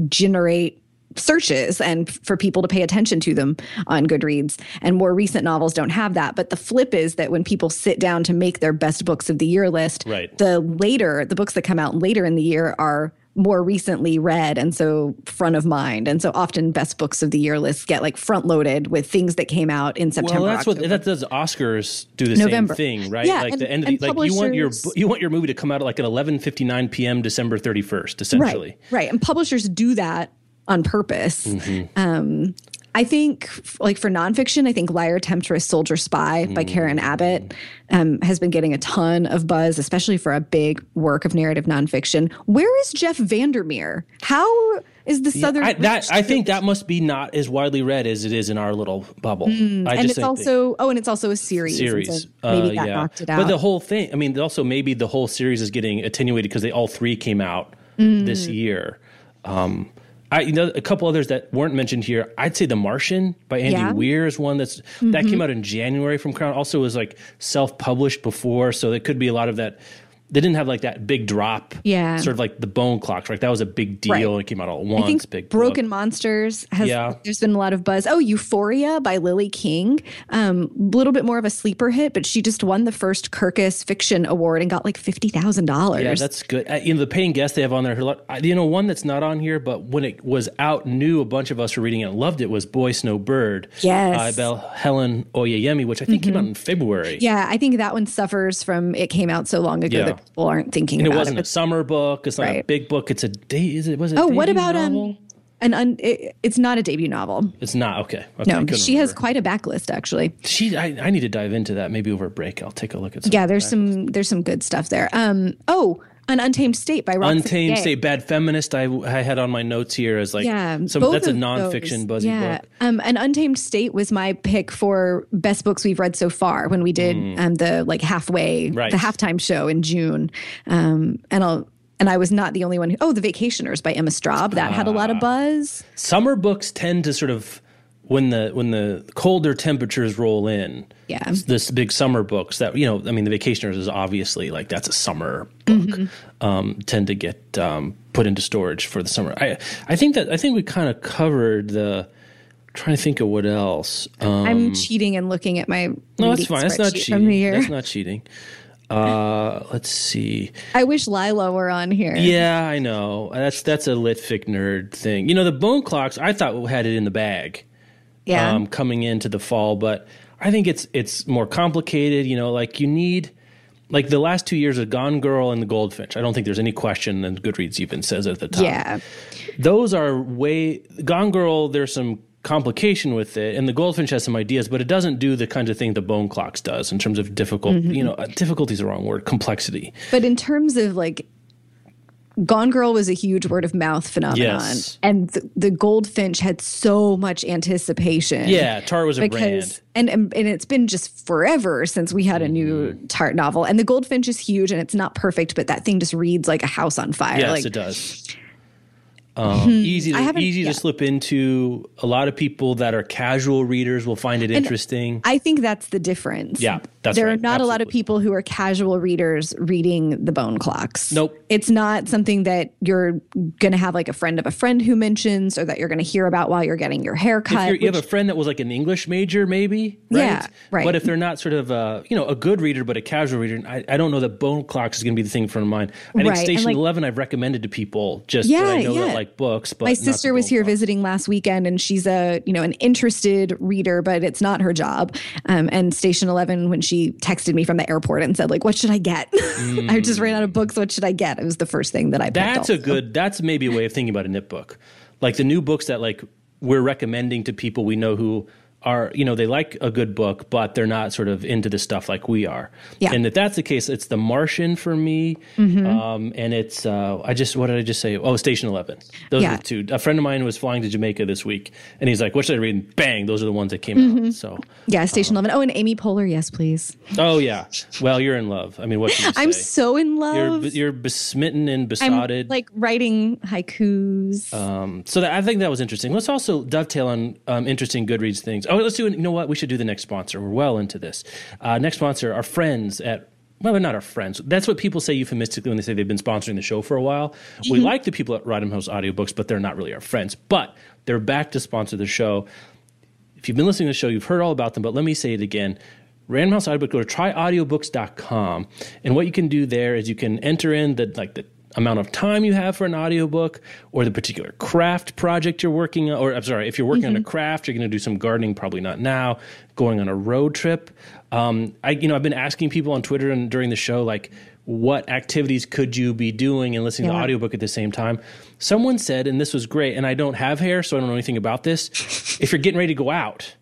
generate searches and for people to pay attention to them on Goodreads. And more recent novels don't have that. But the flip is that when people sit down to make their best books of the year list, right. the later, the books that come out later in the year are more recently read and so front of mind and so often best books of the year lists get like front loaded with things that came out in september well that's October. what that does oscars do the November. same thing right yeah, like and, the end of the, like you want your you want your movie to come out at like at 11:59 p.m. december 31st essentially right, right and publishers do that on purpose mm-hmm. um, I think, like for nonfiction, I think Liar, Temptress, Soldier, Spy by mm. Karen Abbott um, has been getting a ton of buzz, especially for a big work of narrative nonfiction. Where is Jeff Vandermeer? How is the Southern? Yeah, I, that, I think that must be not as widely read as it is in our little bubble. Mm, and it's also oh, and it's also a series. Series, so maybe uh, that yeah. knocked it out. But the whole thing, I mean, also maybe the whole series is getting attenuated because they all three came out mm. this year. Um, I, you know, a couple others that weren't mentioned here. I'd say The Martian by Andy yeah. Weir is one that's mm-hmm. that came out in January from Crown. Also was like self published before, so there could be a lot of that they didn't have like that big drop. Yeah. Sort of like the bone clocks, right? That was a big deal. Right. It came out all at once. I think big Broken book. Monsters has yeah. there's been a lot of buzz. Oh, Euphoria by Lily King. A um, little bit more of a sleeper hit, but she just won the first Kirkus Fiction Award and got like fifty thousand dollars. Yeah, that's good. Uh, you know, the paying guests they have on there. You know, one that's not on here, but when it was out, new a bunch of us were reading it and loved it was Boy Snow Bird. Yes. Uh, by Helen Oyeyemi, which I think mm-hmm. came out in February. Yeah, I think that one suffers from it came out so long ago yeah. that people aren't thinking and it wasn't it. a summer book. It's not right. a big book. It's a day. Is it was it? Oh, what about um, novel? um? An un, it, it's not a debut novel. It's not okay. okay no, she remember. has quite a backlist actually. She, I, I need to dive into that maybe over a break. I'll take a look at. Some yeah, there's some there's some good stuff there. Um, oh, an Untamed State by Roxane Untamed Gay. State, Bad Feminist. I, I had on my notes here as like, yeah, some, that's a nonfiction those. buzzy yeah. book. Um, an Untamed State was my pick for best books we've read so far when we did mm. um, the like halfway, right. the halftime show in June. Um, and I'll, and I was not the only one. Who, oh, The Vacationers by Emma Straub that had a lot of ah. buzz. Summer books tend to sort of when the when the colder temperatures roll in, yeah, this big summer books that you know, I mean, the Vacationers is obviously like that's a summer book. Mm-hmm. Um, tend to get um, put into storage for the summer. I I think that I think we kind of covered the. Trying to think of what else. Um, I'm cheating and looking at my. no, that's fine. That's not spreadsheet From the cheating. That's not cheating. Uh, let's see. I wish Lila were on here. Yeah, I know. That's that's a litfic nerd thing. You know, the bone clocks. I thought had it in the bag. Yeah. um, coming into the fall, but I think it's it's more complicated. You know, like you need like the last two years of Gone Girl and the Goldfinch. I don't think there's any question, and Goodreads even says at the top. yeah. those are way Gone Girl. There's some complication with it, and the Goldfinch has some ideas, but it doesn't do the kind of thing the Bone Clocks does in terms of difficult. Mm-hmm. You know, difficulty is the wrong word. Complexity. But in terms of like, Gone Girl was a huge word of mouth phenomenon, Yes. and the, the Goldfinch had so much anticipation. Yeah, Tartt was a because brand. and, and and it's been just forever since we had a new Mm-hmm. Tartt novel. And the Goldfinch is huge, and it's not perfect, but that thing just reads like a house on fire. Yes, like, it does. Um, easy to, easy yeah. to slip into. A lot of people that are casual readers will find it interesting. I think that's the difference. Yeah, that's there right. are not a lot of people who are casual readers reading the bone clocks. Nope. It's not something that you're going to have like a friend of a friend who mentions or that you're going to hear about while you're getting your hair if cut. you're, have a friend that was like an English major, maybe, right? Yeah, right. But if they're not sort of, uh, you know, a good reader but a casual reader, I, I don't know that Bone Clocks is going to be the thing in front of mine. I think Right, Station like- Eleven I've recommended to people just Yeah, that I know yeah. that like books. But my sister was here visiting last weekend and she's a you know an interested reader but it's not her job. Um, and station 11 when she texted me from the airport and said like what should i get? [laughs] I just ran out of books. What should i get? It was the first thing that i That's a good. That's maybe a way of thinking about a knit book, like the new books that like we're recommending to people we know who are you know they like a good book, but they're not sort of into the stuff like we are. Yeah. And if that's the case, it's The Martian for me, Mm-hmm. um, and it's uh, I just what did I just say? Oh, Station Eleven. Those Yeah. are the two. A friend of mine was flying to Jamaica this week, and he's like, "What should I read?" And bang, those are the ones that came Mm-hmm. out. So, yeah station 11 oh and amy poehler yes please oh yeah. Well, you're in love. I mean, what can you [laughs] say? i'm so in you're love you're besmitten and i'm besotted. like writing haikus Um, so that, I think that was interesting. Let's also dovetail on um, interesting Goodreads things. Oh, let's do. You know what? We should do the next sponsor. We're well into this. Uh, next sponsor, our friends at. Well, they're not our friends. That's what people say euphemistically when they say they've been sponsoring the show for a while. We like the people at Random House Audiobooks, but they're not really our friends. But they're back to sponsor the show. If you've been listening to the show, you've heard all about them, but let me say it again. Random House Audiobook, go to tryaudiobooks.com. And what you can do there is you can enter in the like the amount of time you have for an audiobook or the particular craft project you're working on or I'm sorry, if you're working on a craft, you're going to do some gardening, probably not now, going on a road trip. Um, I you know, I've been asking people on Twitter and during the show like what activities could you be doing and listening to the audiobook at the same time? Someone said, and this was great, and I don't have hair, so I don't know anything about this. if you're getting ready to go out,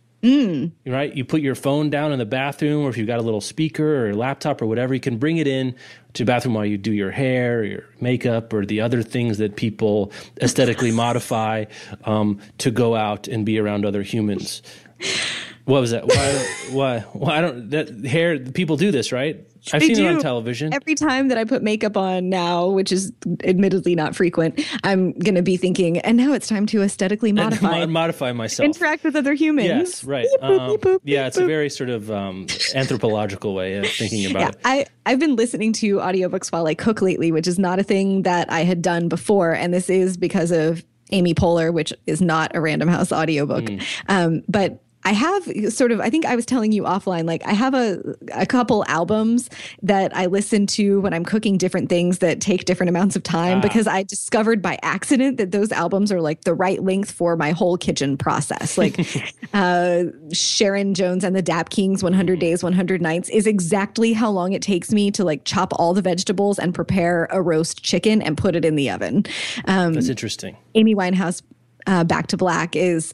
right? You put your phone down in the bathroom, or if you've got a little speaker or laptop or whatever, you can bring it in to the bathroom while you do your hair, or your makeup, or the other things that people aesthetically [laughs] modify um, to go out and be around other humans. What was that? Why? why? Why? I don't. That hair. People do this, right? I've They seen it on television. Every time that I put makeup on now, which is admittedly not frequent, I'm going to be thinking, and now it's time to aesthetically modify, Mod- modify myself. interact with other humans. Yes, right. Beep, boop, Um, beep, boop, yeah, beep, it's a very sort of um, anthropological way of thinking about Yeah, it. I, I've been listening to audiobooks while I cook lately, which is not a thing that I had done before. And this is because of Amy Poehler, which is not a Random House audiobook. Mm. Um, but I have sort of, I think I was telling you offline, like I have a, a couple albums that I listen to when I'm cooking different things that take different amounts of time because I discovered by accident that those albums are like the right length for my whole kitchen process. Like [laughs] uh, Sharon Jones and the Dap Kings 100 Days, 100 Nights is exactly how long it takes me to like chop all the vegetables and prepare a roast chicken and put it in the oven. Um, That's interesting. Amy Winehouse uh, Back to Black is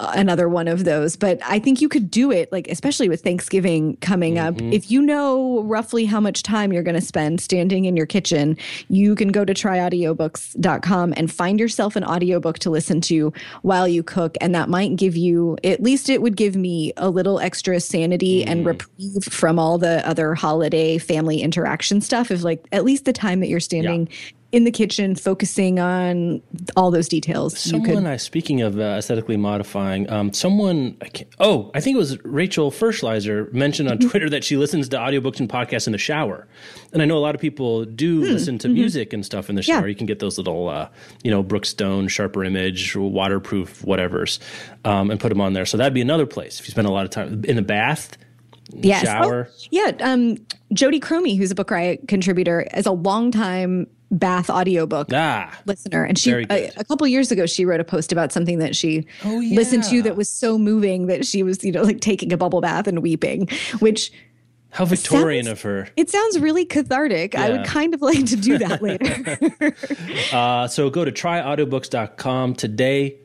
another one of those but i think you could do it like especially with thanksgiving coming up. Mm-hmm. If you know roughly how much time you're going to spend standing in your kitchen you can go to tryaudiobooks.com and find yourself an audiobook to listen to while you cook and that might give you at least it would give me a little extra sanity and mm. reprieve from all the other holiday family interaction stuff if like at least the time that you're standing in the kitchen, focusing on all those details. Someone, I, speaking of uh, aesthetically modifying, um, someone, I can't, oh, I think it was Rachel Fershleiser mentioned on Twitter that she listens to audiobooks and podcasts in the shower. And I know a lot of people do hmm. listen to mm-hmm. music and stuff in the shower. Yeah. You can get those little, uh, you know, Brookstone, sharper image, waterproof, whatever's, um, and put them on there. So that'd be another place if you spend a lot of time in the bath. Yes. Shower. Oh, yeah. Um, Jodi Chromey, who's a Book Riot contributor, is a long time bath audiobook ah, listener and she a, a, couple years ago she wrote a post about something that she oh, yeah. listened to that was so moving that she was you know like taking a bubble bath and weeping which how Victorian sounds, of her. It sounds really cathartic. Yeah. I would kind of like to do that [laughs] later. uh, so go to tryaudiobooks.com today.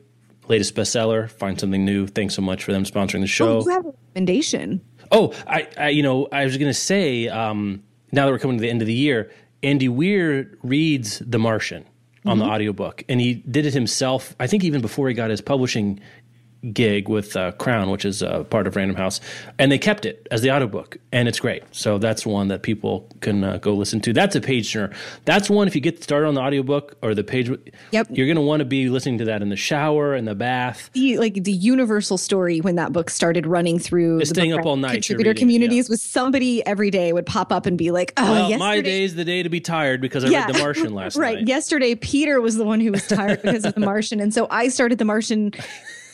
Latest bestseller. Find something new. Thanks so much for them sponsoring the show. Oh, you have a recommendation. Oh, I, I you know, I was going to say, um, now that we're coming to the end of the year, Andy Weir reads The Martian on mm-hmm. the audiobook and he did it himself i think even before he got his publishing gig with uh, Crown, which is uh, part of Random House, and they kept it as the audiobook, and it's great. So that's one that people can uh, go listen to. That's a page turner. That's one if you get started on the audiobook or the page. Yep, you're going to want to be listening to that in the shower, in the bath. The like the universal story when that book started running through staying up all night contributor communities yeah. was somebody every day would pop up and be like, "Oh, well, my day is the day to be tired because I yeah. read The Martian last [laughs] right. night." Right. Yesterday, Peter was the one who was tired because of The Martian, and so I started The Martian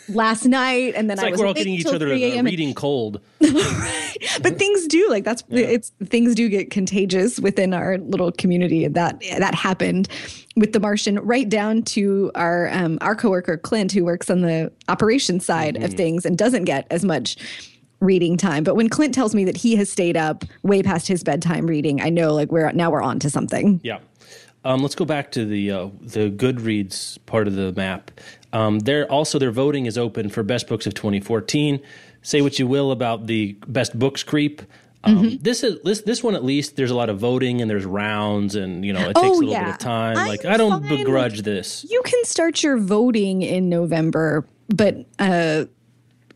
last night and then it's I like was we're all getting each other a reading cold. right. [laughs] But things do like that's yeah. it's things do get contagious within our little community and that that happened with the Martian right down to our um our coworker Clint who works on the operations side mm-hmm. of things and doesn't get as much reading time. But when Clint tells me that he has stayed up way past his bedtime reading, I know like we're now we're on to something. Yeah. Um, let's go back to the uh, the Goodreads part of the map. Um, they're also their voting is open for best books of 2014. Say what you will about the best books creep. Um, mm-hmm. This is this this one at least. There's a lot of voting and there's rounds and you know it takes oh, a little yeah. bit of time. I'm like I don't begrudge this. You can start your voting in November, but uh,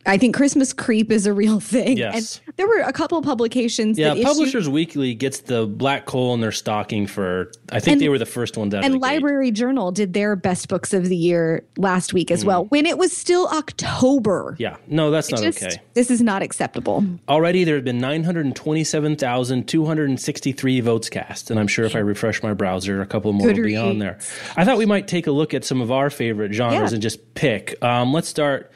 I think Christmas creep is a real thing. Yes. And there were a couple publications. Yeah, Publishers issued, Weekly gets the black coal in their stocking for. I think and, they were the first ones out. And Library Journal did their best books of the year last week as mm. well, when it was still October. Yeah, no, that's not just, okay. This is not acceptable. Already, there have been nine hundred twenty-seven thousand two hundred sixty-three votes cast, and I'm sure if I refresh my browser, a couple more Good will be on there. I thought we might take a look at some of our favorite genres yeah. and just pick. Um, let's start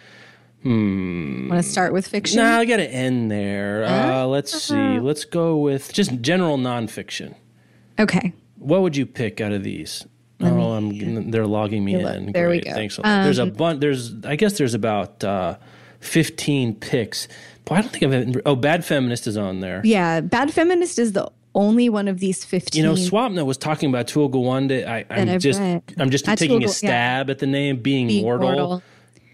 Hmm. Want to start with fiction? Nah, I got to end there. Uh, let's see. Let's go with just general nonfiction. Okay. What would you pick out of these? Let oh, I'm, they're logging me in. There Great. we go. Thanks. Um, there's a bunch. There's, I guess, there's about uh, 15 picks. But I don't think I've. Oh, Bad Feminist is on there. Yeah, Bad Feminist is the only one of these 15 you know swapna was talking about Atul Gawande I, am just read. i'm just taking a stab yeah. at the name being, being mortal. mortal.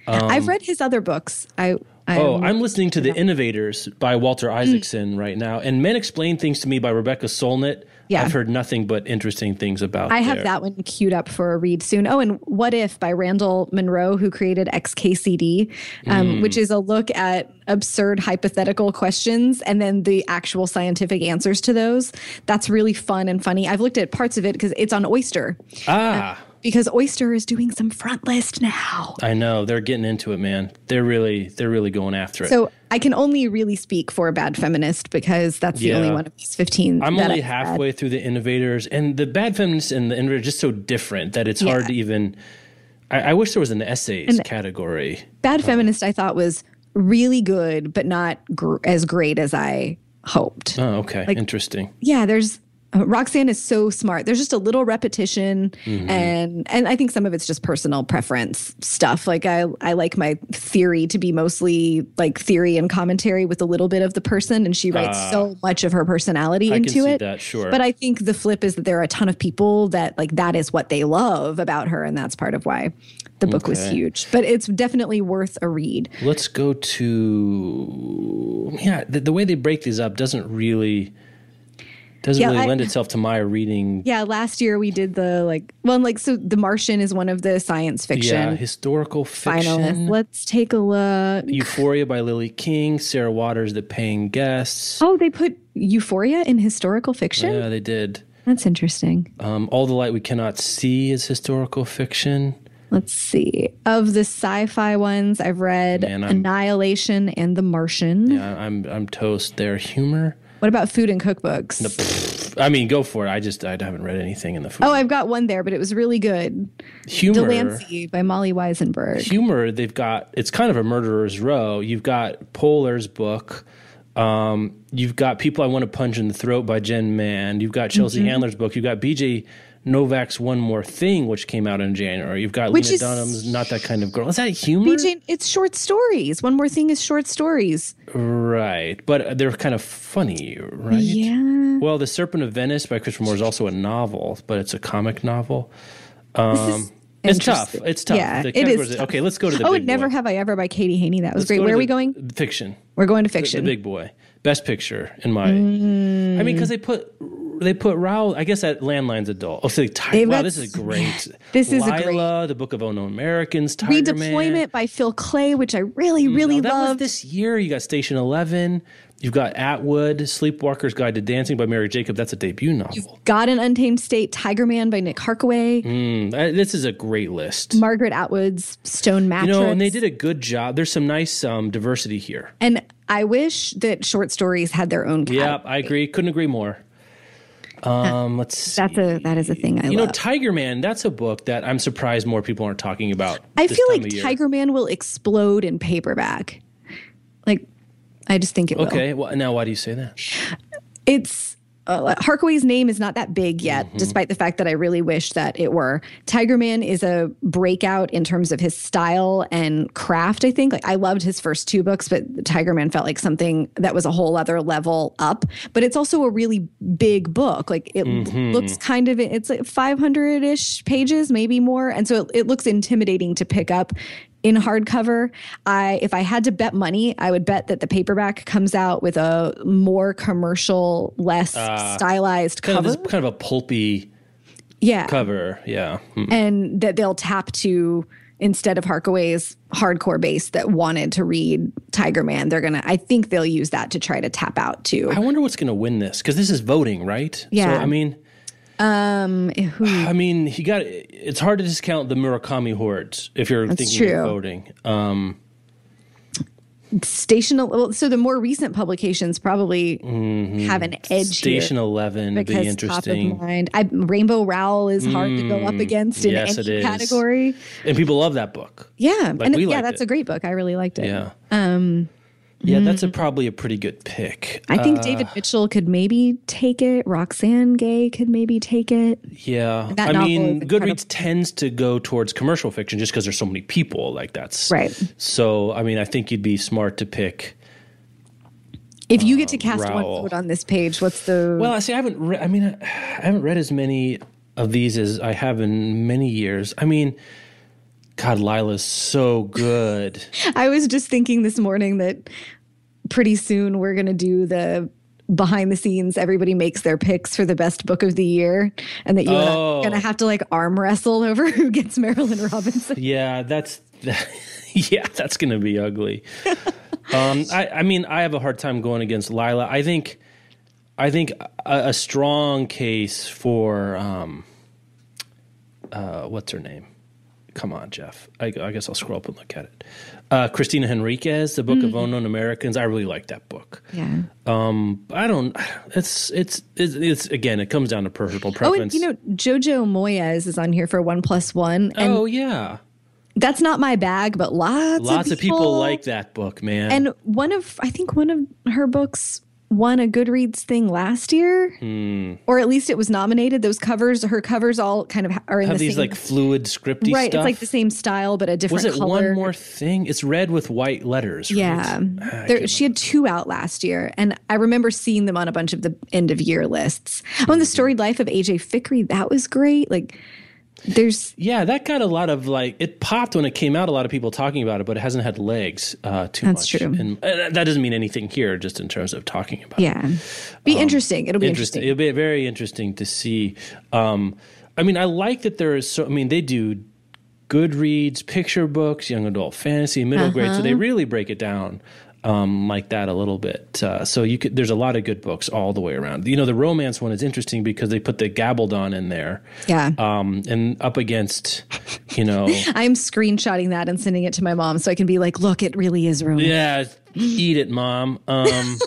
Um, I've read his other books. I, I oh, I'm listening to The Innovators by Walter mm. Isaacson mm. right now, and Men Explain Things to Me by Rebecca Solnit. Yeah. I've heard nothing but interesting things about. I have there. that one queued up for a read soon. Oh, and What If by Randall Munroe, who created XKCD, um, mm. which is a look at absurd hypothetical questions and then the actual scientific answers to those. That's really fun and funny. I've looked at parts of it because it's on Oyster. Ah. Uh, because Oyster is doing some front list now. I know they're getting into it, man. They're really they're really going after it. So I can only really speak for a bad feminist because that's the only one of these fifteen. I'm only halfway read. through the innovators, and the bad feminist and the innovators just so different that it's yeah. hard to even. I, I, wish there was an essays and category. Bad uh, feminist, I thought was really good, but not gr- as great as I hoped. Oh, okay, like, interesting. Yeah, there's uh, Roxane is so smart. There's just a little repetition mm-hmm. and and I think some of it's just personal preference stuff. Like I I like my theory to be mostly like theory and commentary with a little bit of the person and she writes uh, so much of her personality I into it. That, sure. But I think the flip is that there are a ton of people that like that is what they love about her and that's part of why the book okay. was huge. But it's definitely worth a read. Let's go to yeah, the, the way they break these up doesn't really doesn't yeah, really I, lend itself to my reading. Yeah, last year we did the like well, like so The Martian is one of the science fiction. Yeah, historical fiction. Finalists. Let's take a look. Euphoria by Lily King, Sarah Waters, The Paying Guests. Oh, they put Euphoria in historical fiction? Yeah, they did. That's interesting. Um, All the Light We Cannot See is historical fiction. Let's see. Of the sci-fi ones, I've read Man, Annihilation and The Martian. Yeah, I'm I'm toast Their Humor. What about food and cookbooks? I mean, go for it. I just I haven't read anything in the food. Oh, I've got one there, but it was really good. humor. Delancey by Molly Wizenberg. humor they've got it's kind of a murderer's row you've got Poehler's book um, you've got people i want to punch in the throat by jen mann you've got chelsea Mm-hmm. handler's book you've got bj novak's one more thing which came out in january you've got Which lena is- dunham's not that kind of girl is that humor BJ, it's short stories. One more thing is short stories. right but they're kind of funny right Yeah. well the serpent of venice by christopher moore is also a novel but it's a comic novel um, it's tough it's tough Yeah, The it is tough. okay let's go to the oh, Never. Have I Ever by Katie Heaney. That was Let's great. Where are we going? fiction We're going to fiction. the fiction. big boy best picture in my i mean because they put they put Rowell I guess that landline's adult. Oh so They've wow got this is great [laughs] This is Lila, the book of unknown Americans Tiger Redeployment Man. by Phil Klay, which I really, really Oh, that this year. You got Station 11 you've got Atwood Sleepwalker's Guide to Dancing by Mira Jacob. That's a debut novel. God in Untamed State, Tiger Man by Nick Harkaway, Mm, this is a great list. Margaret Atwood's Stone you know and they did a good job. There's some nice um, diversity here. And I wish that short stories had their own yeah category. I agree couldn't agree more um, let's see. That's a that is a thing I You know. Tiger Man, that's a book that I'm surprised more people aren't talking about. I feel like. Tiger Man will explode in paperback. Like, I just think it will. Okay, well, now why do you say that? It's uh, Harkaway's name is not that big yet, Mm-hmm. despite the fact that I really wish that it were. Tiger Man is a breakout in terms of his style and craft. I think like I loved his first two books, but Tiger Man felt like something that was a whole other level up. But it's also a really big book. Like it Mm-hmm. looks kind of it's like 500 ish pages, maybe more, and so it, it looks intimidating to pick up in hardcover. I if I had to bet money, I would bet that the paperback comes out with a more commercial, less stylized Uh, Kind cover. of this kind of a pulpy yeah. cover. Yeah. Hmm. And that they'll tap to instead of Harkaway's hardcore base that wanted to read Tiger Man, they're gonna I think they'll use that to try to tap out too. I wonder what's going to win this because this is voting, right? Yeah. So, I mean, um who I mean, he got. It's hard to discount the Murakami hordes if you're thinking true. of voting. Um, station well, so the more recent publications probably have an edge Mm-hmm. Station. Eleven would be because interesting, top of mind. I, Rainbow Rowell is hard to go up against in Mm, yes, any category. and people love that book. Yeah, and we yeah, that's it. a great book. I really liked it. Yeah. Um. Yeah, that's a mm. probably a pretty good pick. I think uh, David Mitchell could maybe take it. Roxane Gay could maybe take it. Yeah, That I mean. Goodreads tends to go towards commercial fiction just because there's so many people. Like that's Right. So, I mean, I think you'd be smart to pick. If you get to um, cast Rowell. one vote on this page, what's the Well, I see. I haven't. Re- I mean, I haven't read as many of these as I have in many years. I mean, God, Lila's so good. [laughs] I was just thinking this morning that pretty soon we're going to do the behind the scenes everybody makes their picks for the best book of the year and that you Oh. are going to have to like arm wrestle over [laughs] who gets Marilynne Robinson. [laughs] Yeah, that's. yeah, that's going to be ugly. um, I, I mean, I have a hard time going against Lila. I think, I think a, a strong case for um, uh, what's her name? Come on, Jeff. I, I guess I'll scroll up and look at it. Uh, Cristina Henriquez, the Book of Unknown Americans. I really like that book. Yeah. Um, I don't. It's it's it's, it's again. It comes down to personal Oh, preference. and you know, Jojo Moyes is on here for one plus one. Oh yeah, that's not my bag, but lots, lots of people, of people like that book, man. And one of, I think one of her books won a Goodreads thing last year, Hmm. or at least it was nominated. Those covers, her covers all kind of are in have the these same, like fluid scripty stuff, right. stuff. It's like the same style, but a different Was it color. one more thing? It's red with white letters. right? Yeah, Ah, there, she had two out last year, and I remember seeing them on a bunch of the end of year lists. Oh, Hmm. and the storied life of AJ Fikry, that was great. Like, there's Yeah, that got a lot of like it popped when it came out. A lot of people talking about it, but it hasn't had legs uh, too That's much. true. and uh, that doesn't mean anything here, just in terms of talking about. it. yeah, be interesting. It'll be Um, interesting. interesting. It'll be very interesting to see. Um, I mean, I like that there is so. I mean, they do Goodreads, picture books, young adult fantasy, middle grade, so they really break it down. Um, like that a little bit. Uh, so you could, there's a lot of good books all the way around. You know, the romance one is interesting because they put the Gabaldon in there. Yeah. Um, and up against, you know, [laughs] I'm screenshotting that and sending it to my mom so I can be like, look, it really is romance. yeah, [laughs] eat it, mom. Um, [laughs]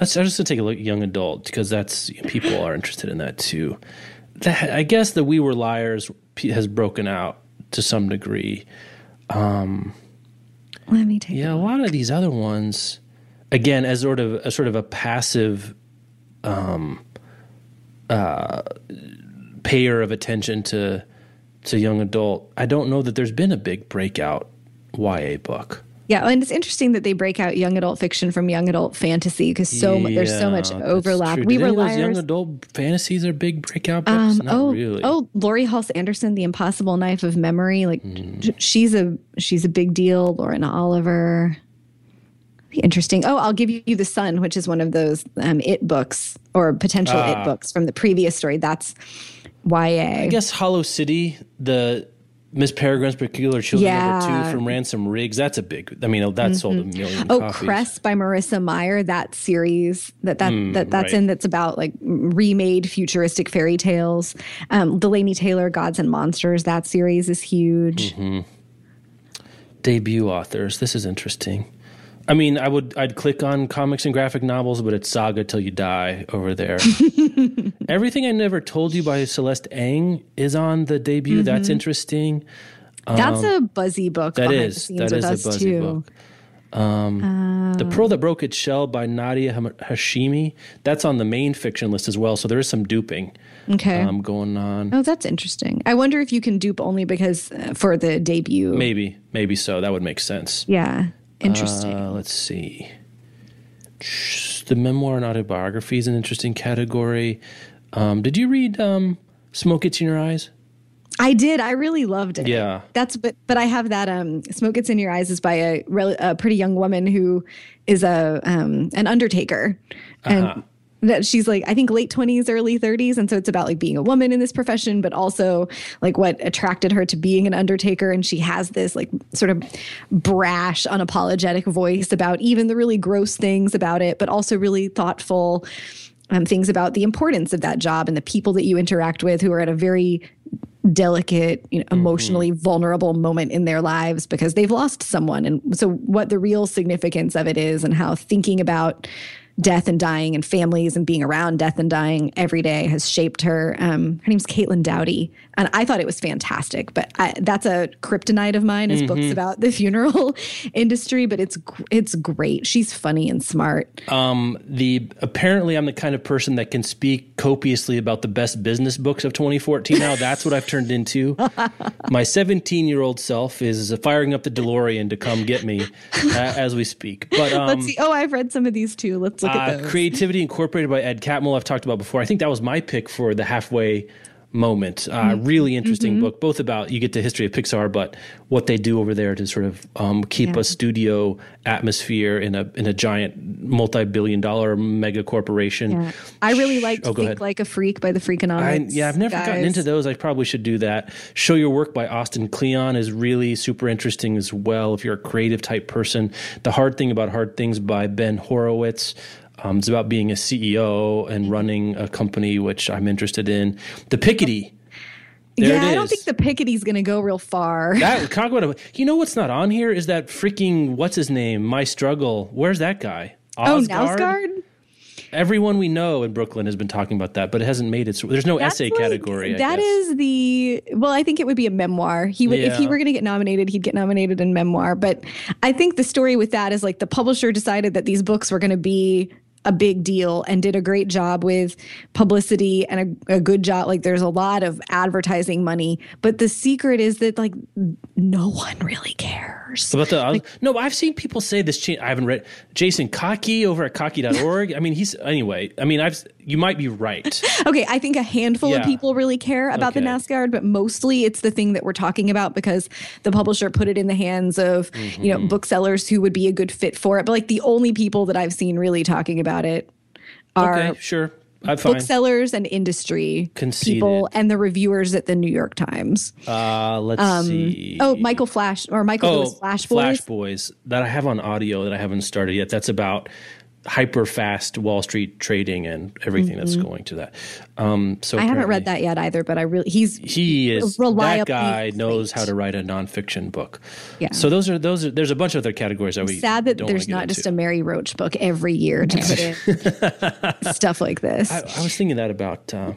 let's, I'm just gonna take a look at young adult because that's people are interested in that too. That, I guess the We Were Liars has broken out to some degree. Let me take Yeah, a lot of these other ones, again, as sort of a sort of a passive, um, uh, payer of attention to to young adult. I don't know that there's been a big breakout YA book. Yeah, and it's interesting that they break out young adult fiction from young adult fantasy because so mu- there's so much overlap. We were those young adult fantasies are big breakout books. Um, Not oh, really. oh, Laurie Halse Anderson, The Impossible Knife of Memory. Like, sh- she's a she's a big deal. Lauren Oliver. Interesting. Oh, I'll give you The Sun, which is one of those um, it books or potential Ah. it books from the previous story. That's YA. I guess Hollow City, the Miss Peregrine's Peculiar Children number two from Ransom Riggs. That's a big. I mean, that sold a million Oh, copies. Cress by Marissa Meyer. That series that that, that that's right. in that's about like remade futuristic fairy tales. Um, Delaney Taylor, Gods and Monsters. That series is huge. Mm-hmm. debut authors. This is interesting. I mean, I would I'd click on comics and graphic novels, but it's Saga Till You Die over there. [laughs] Everything I Never Told You by Celeste Ng is on the debut. That's interesting. That's a buzzy book. Um, That is that is a buzzy too. book. Um, the Pearl That Broke Its Shell by Nadia Hashimi. That's on the main fiction list as well. So there is some duping Okay. um, going on. oh, that's interesting. I wonder if you can dupe only because uh, for the debut. Maybe, maybe so. That would make sense. Yeah. Interesting. Uh, let's see. The memoir and autobiography is an interesting category. Um, did you read um, Smoke Gets in Your Eyes? I did. I really loved it. Yeah. That's but but I have that um smoke gets in your eyes is by a, a pretty young woman who is a um an undertaker and Uh-huh. That she's like I think late 20s early 30s and so it's about like being a woman in this profession but also like what attracted her to being an undertaker. And she has this like sort of brash unapologetic voice about even the really gross things about it but also really thoughtful um, things about the importance of that job and the people that you interact with who are at a very delicate, you know, emotionally vulnerable moment in their lives because they've lost someone. And so, what the real significance of it is, and how thinking about death and dying and families and being around death and dying every day has shaped her. Um, her name's Caitlin Doughty, and I thought it was fantastic. But I, that's a kryptonite of mine is books about the funeral [laughs] industry. But it's it's great. She's funny and smart. Um, the apparently I'm the kind of person that can speak copiously about the best business books of 2014. Now that's what I've turned into. [laughs] My 17 year old self is firing up the DeLorean to come get me [laughs] uh, as we speak. But um, Let's see. Oh, I've read some of these too. Let's look Uh, at those. Creativity Incorporated by Ed Catmull, I've talked about before. I think that was my pick for the halfway moment. Uh, Mm-hmm. Really interesting book, both about you get the history of Pixar, but what they do over there to sort of um, keep Yeah. a studio atmosphere in a in a giant multi-billion dollar mega corporation. Yeah. I really liked Oh, Think ahead. Like a Freak by the I, Freakonomics. yeah, I've never gotten into those. I probably should do that. Show Your Work by Austin Kleon is really super interesting as well if you're a creative type person. The Hard Thing About Hard Things by Ben Horowitz. Um, it's about being a CEO and running a company, which I'm interested in. The Piketty. There yeah, I don't think the Piketty's going to go real far. That you know what's not on here is that freaking what's his name? My struggle. Where's that guy? oh, Osgard? Knausgaard? Everyone we know in Brooklyn has been talking about that, but it hasn't made it. There's no That's essay like- category. I That guess. is the well, I think it would be a memoir. He would if he were going to get nominated, he'd get nominated in memoir. But I think the story with that is like the publisher decided that these books were going to be a big deal and did a great job with publicity and a, a good job. Like there's a lot of advertising money, but the secret is that like no one really cares. About the no, I've seen people say this. I haven't read Jason Kottke over at kottke.org. I mean, he's anyway. I mean, I've you might be right. [laughs] Okay, I think a handful of people really care about the Knausgaard, but mostly it's the thing that we're talking about because the publisher put it in the hands of, you Mm-hmm. know, booksellers who would be a good fit for it. But like the only people that I've seen really talking about it are Okay, sure. I'm fine. booksellers and industry Conceded. people and the reviewers at the New York Times. Uh, let's see. Oh, Michael Flash or Michael Oh, Flash Flash Boys. Boys that I have on audio that I haven't started yet. That's about hyper fast Wall Street trading and everything that's going to that. Um, so Mm-hmm. I haven't read that yet either, but I really he's He is that reliably guy knows how to write a nonfiction book. Yeah. So those are those are there's a bunch of other categories that we sad that there's not into. just a Mary Roach book every year to put in [laughs] stuff like this. I, I was thinking that about. Uh,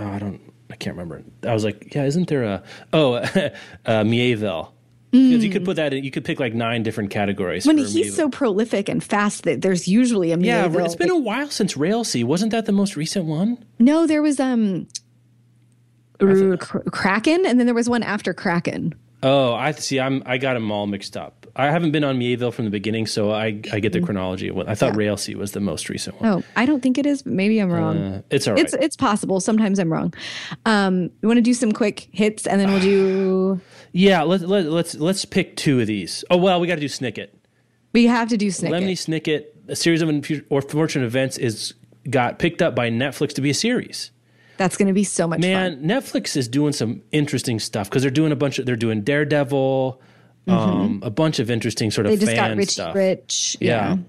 oh, I don't. I can't remember. I was like, yeah, isn't there a oh [laughs] uh, Mieville? Because you could put that in. You could pick like nine different categories. when he's so prolific and fast that there's usually a yeah, it's been a while since Railsea. Wasn't that the most recent one? no. There was um, Kr- Kraken, and then there was one after Kraken. Oh, I see. I'm I got them all mixed up. I haven't been on Mieville from the beginning, so I I get the chronology. I thought Railsea was the most recent one. Oh, I don't think it is, but maybe I'm wrong. Uh, it's all right. It's it's possible. Sometimes I'm wrong. Um, you want to do some quick hits, and then we'll do. [sighs] [sighs] [sighs] yeah, let, let, let's let's pick two of these. Oh well, we got to do Snicket. We have to do Snicket. Lemony Snicket, a series of unfortunate events, is got picked up by Netflix to be a series. That's going to be so much fun. Man, fun. Netflix is doing some interesting stuff because they're doing a bunch of they're doing Daredevil, um, a bunch of interesting sort of Mm-hmm. They just fan got Rich stuff. Rich. Yeah. Um,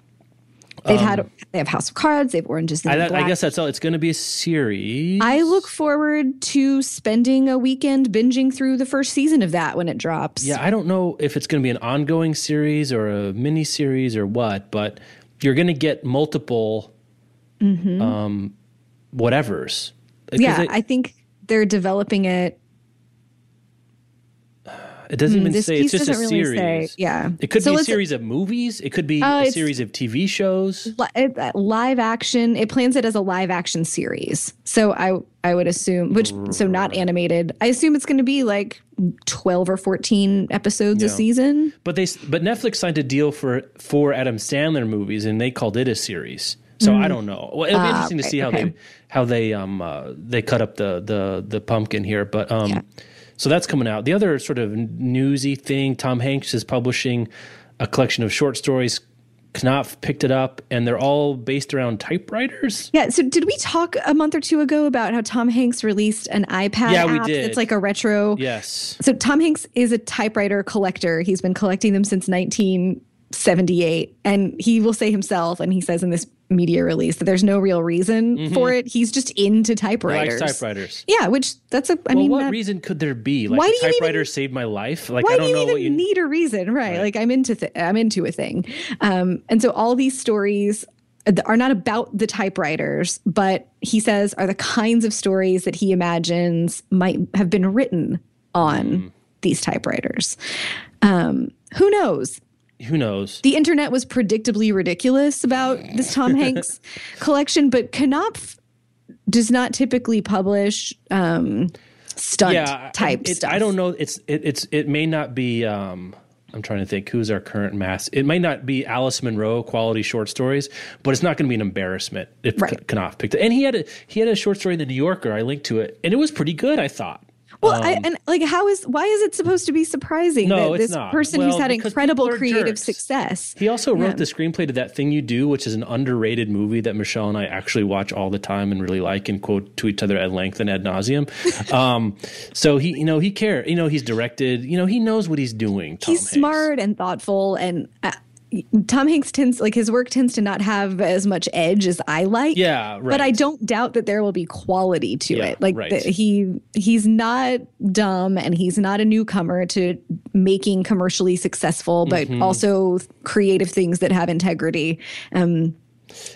They've had they have House of Cards. They have Orange is the I, I guess that's all. It's going to be a series. I look forward to spending a weekend binging through the first season of that when it drops. Yeah, I don't know if it's going to be an ongoing series or a mini series or what, but you're going to get multiple um, whatevers. Yeah, it, I think they're developing it. It doesn't even say it's just a really series. say. Yeah, It could So be a series of movies. It could be Uh, a series of TV shows. li- uh, live action. It plans it as a live action series. So I I would assume, which so not animated. I assume it's going to be like twelve or fourteen episodes a season. But they but Netflix signed a deal for four Adam Sandler movies and they called it a series. So I don't know. Well, it'll be interesting to Mm. Right, see how okay. they how they um uh, they cut up the the the pumpkin here. But um Yeah. So that's coming out. The other sort of newsy thing, Tom Hanks is publishing a collection of short stories. Knopf picked it up, and they're all based around typewriters. Yeah. So did we talk a month or two ago about how Tom Hanks released an iPad Yeah, we app did. that's like a retro? Yes. So Tom Hanks is a typewriter collector. He's been collecting them since 1978. And he will say himself, and he says in this media release that there's no real reason for it. He's just into typewriters. typewriters. Yeah, which that's a I well, mean what that- reason could there be? Like Why do you even- saved my life. Like why I do don't you know even what you need a reason, right? Right. Like I'm into th- I'm into a thing, um, and so all these stories are not about the typewriters, but he says are the kinds of stories that he imagines might have been written on Mm. these typewriters. Um, who knows? Who knows? The internet was predictably ridiculous about this Tom Hanks [laughs] collection, but Knopf does not typically publish um, stunt yeah, type it, stuff. I don't know. It's it, it's it may not be. Um, I'm trying to think who's our current mass. It may not be Alice Munro quality short stories, but it's not going to be an embarrassment if Right. Knopf picked it. And he had a he had a short story in the New Yorker. I linked to it, and it was pretty good. I thought. Well, I, and like, how is why is it supposed to be surprising Um, No, that this not. person who's had incredible creative jerks. success? He also wrote Yeah. the screenplay to that thing you do, which is an underrated movie that Michelle and I actually watch all the time and really like and quote to each other at length and ad nauseum. [laughs] um, so he, you know, he care. You know, he's directed. You know, he knows what he's doing. Tom He's Hanks. smart and thoughtful, and uh, Tom Hanks tends like his work tends to not have as much edge as I like. Yeah, right. But I don't doubt that there will be quality to Yeah, it. Like right. that he he's not dumb and he's not a newcomer to making commercially successful, but Mm-hmm. also creative things that have integrity. Um,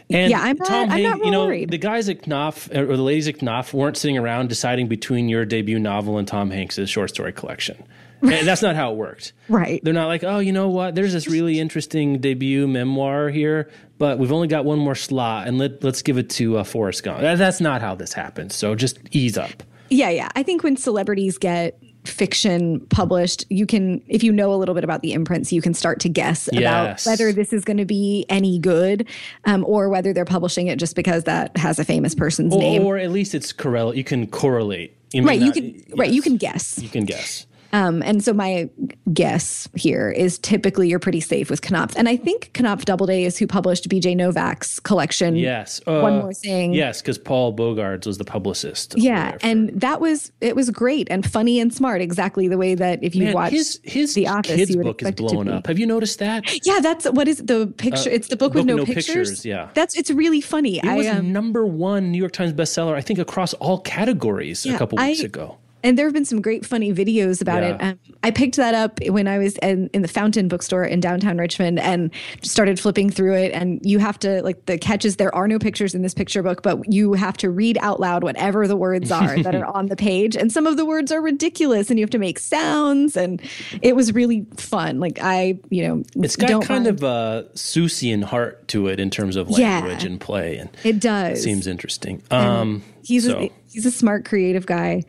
And Yeah, I'm not- Tom I'm Hanks, not you know, worried. the guys at Knopf or the ladies at Knopf weren't sitting around deciding between your debut novel and Tom Hanks's short story collection. [laughs] And that's not how it worked. Right. They're not like, oh, you know what? There's this really interesting debut memoir here, but we've only got one more slot, and let, let's give it to uh, Forrest Gump. That- That's not how this happens. So just ease up. Yeah, yeah. I think when celebrities get fiction published, you can, if you know a little bit about the imprints, you can start to guess Yes. about whether this is going to be any good um, or whether they're publishing it just because that has a famous person's Or, name. or at least it's correl. You can correlate. You right. You not- can, right. You can guess. You can guess. Um, and so my guess here is typically you're pretty safe with Knopf. And I think Knopf Doubleday is who published BJ Novak's collection. Yes. One more thing. Yes, because Paul Bogaards was the publicist. Yeah, and that was it was great and funny and smart, exactly the way that if you Man, watch his his The Office, kids book is expect it to blowing be. up. Have you noticed that? Yeah, that's what is the picture? Uh, it's the book with book no, with no pictures. pictures, yeah. that's it's really funny. It I was um, number one New York Times bestseller, I think, across all categories a couple weeks I- ago. And there have been some great funny videos about it. Um, I picked that up when I was in, in the Fountain bookstore in downtown Richmond and started flipping through it. And you have to like the catches. There are no pictures in this picture book, but you have to read out loud whatever the words are that are [laughs] on the page. And some of the words are ridiculous, and you have to make sounds. And it was really fun. Like I, you know, It's got kind mind- of a Seussian heart to it in terms of Yeah. language and play, and it does. It seems interesting. Um, he's so- a, he's a smart, creative guy.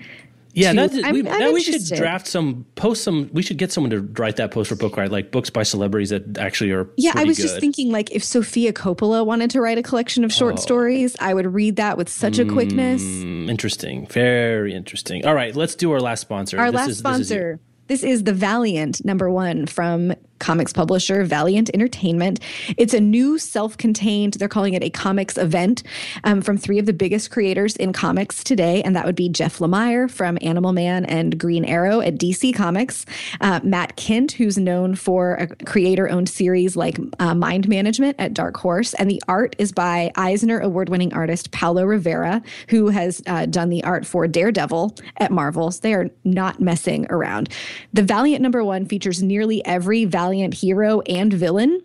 Yeah, that's, I'm- we, I'm now we should draft some, post some. We should get someone to write that post for Book Riot, like books by celebrities that actually are. Yeah, I was just thinking like if Sofia Coppola wanted to write a collection of short stories, I would read that with such a quickness. Mm, interesting, very interesting. All right, let's do our last sponsor. Our This last is- this is sponsor. This is the Valiant number one from comics publisher Valiant Entertainment. It's a new self contained, they're calling it a comics event um, from three of the biggest creators in comics today. And that would be Jeff Lemire from Animal Man and Green Arrow at DC Comics, uh, Matt Kindt, who's known for a creator owned series like uh, Mind Management at Dark Horse. And the art is by Eisner award winning artist Paolo Rivera, who has uh, done the art for Daredevil at Marvels. They are not messing around. The Valiant number one features nearly every Valiant hero and villain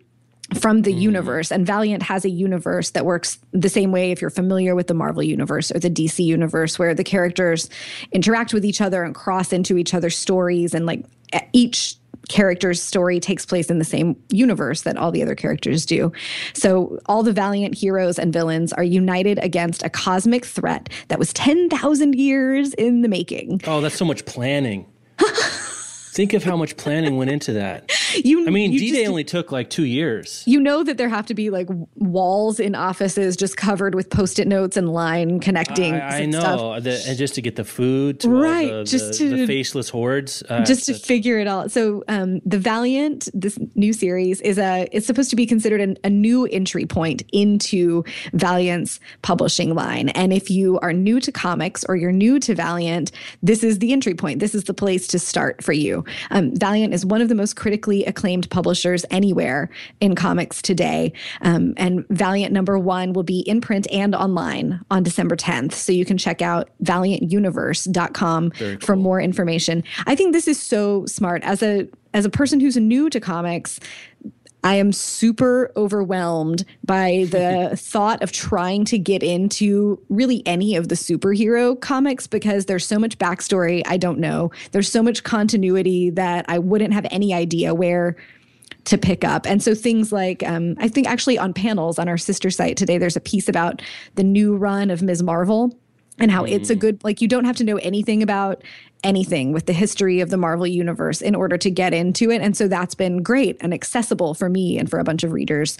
from the mm. universe. And Valiant has a universe that works the same way if you're familiar with the Marvel universe or the DC universe, where the characters interact with each other and cross into each other's stories. And like each character's story takes place in the same universe that all the other characters do. So all the Valiant heroes and villains are united against a cosmic threat that was 10,000 years in the making. Oh, that's so much planning. [laughs] Think of how much planning went into that. [laughs] You, I mean, D Day only took like two years. you know that there have to be like walls in offices just covered with post-it notes and line connecting. I, I know, stuff. the, and just to get the food, to Right, the, just the, to- the faceless hordes, uh, just to figure it all. So, um, the Valiant, this new series, is a it's supposed to be considered an, a new entry point into Valiant's publishing line. And if you are new to comics or you're new to Valiant, this is the entry point. This is the place to start for you. Um, Valiant is one of the most critically acclaimed publishers anywhere in comics today. Um, and Valiant number one will be in print and online on December 10th. So you can check out valiantuniverse.com for more information. I think this is so smart. As a as a person who's new to comics, I am super overwhelmed by the [laughs] thought of trying to get into really any of the superhero comics because there's so much backstory I don't know. There's so much continuity that I wouldn't have any idea where to pick up. And so things like, um, I think actually on panels on our sister site today, there's a piece about the new run of Ms. Marvel and how it's a good, like, you don't have to know anything about anything with the history of the Marvel universe in order to get into it. And so that's been great and accessible for me and for a bunch of readers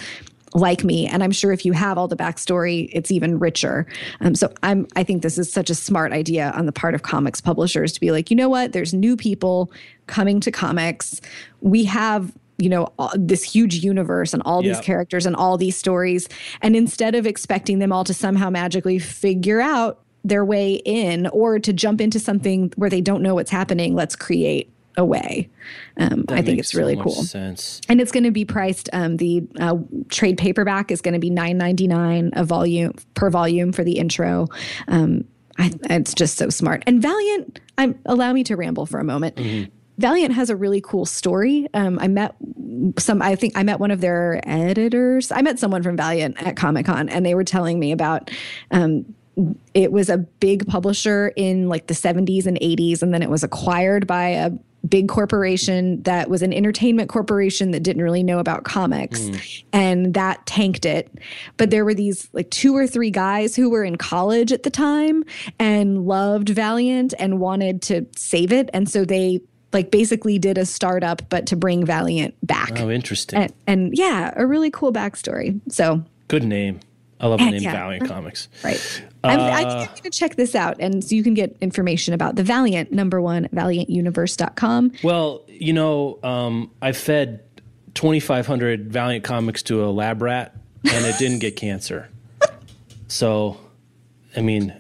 like me. And i'm sure if you have all the backstory it's even richer. Um, so i'm i think this is such a smart idea on the part of comics publishers to be like you know what? There's new people coming to comics. We have you know all, this huge universe and all these characters and all these stories. And instead of expecting them all to somehow magically figure out their way in or to jump into something where they don't know what's happening let's create a way um, i think it's really so cool Sense. and it's going to be priced. Um, the uh, trade paperback is going to be nine ninety nine a volume per volume for the intro. Um, I, it's just so smart. And Valiant, I'm allow me to ramble for a moment. Valiant has a really cool story. Um, I met some. I think I met one of their editors. I met someone from Valiant at Comic Con, and they were telling me about. Um, it was a big publisher in like the 70s and 80s, and then it was acquired by a big corporation that was an entertainment corporation that didn't really know about comics hmm. and that tanked it but there were these like two or three guys who were in college at the time and loved valiant and wanted to save it and so they like basically did a startup but to bring valiant back Oh, interesting. and, and yeah a really cool backstory so Good name. I love the name yeah. Valiant Comics. Right. I'm, I think I'm going to check this out. And so you can get information about the Valiant, number one, valiantuniverse.com. Well, you know, um, I fed 2,500 Valiant comics to a lab rat, and it didn't get cancer. [laughs] So, I mean,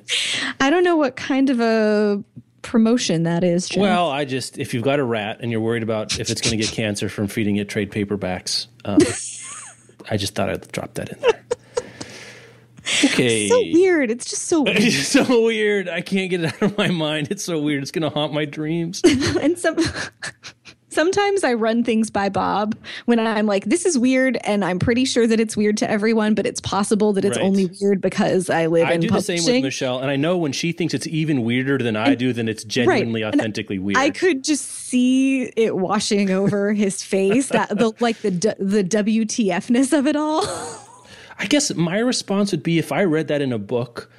I don't know what kind of a promotion that is. Jeff. well, I just if you've got a rat and you're worried about if it's going to get cancer from feeding it trade paperbacks, um, [laughs] I just thought I'd drop that in there. Okay. so weird. It's just so weird. [laughs] It's so weird. I can't get it out of my mind. It's so weird. It's going to haunt my dreams. [laughs] and some [laughs] sometimes I run things by Bob when I'm like, this is weird, and I'm pretty sure that it's weird to everyone, but it's possible that it's Right. only weird because I live I in do the same with Michelle, and I know when she thinks it's even weirder than I do, then it's genuinely, And authentically weird. I could just see it washing over his face, that the like the the WTFness of it all. I guess my response would be if I read that in a book,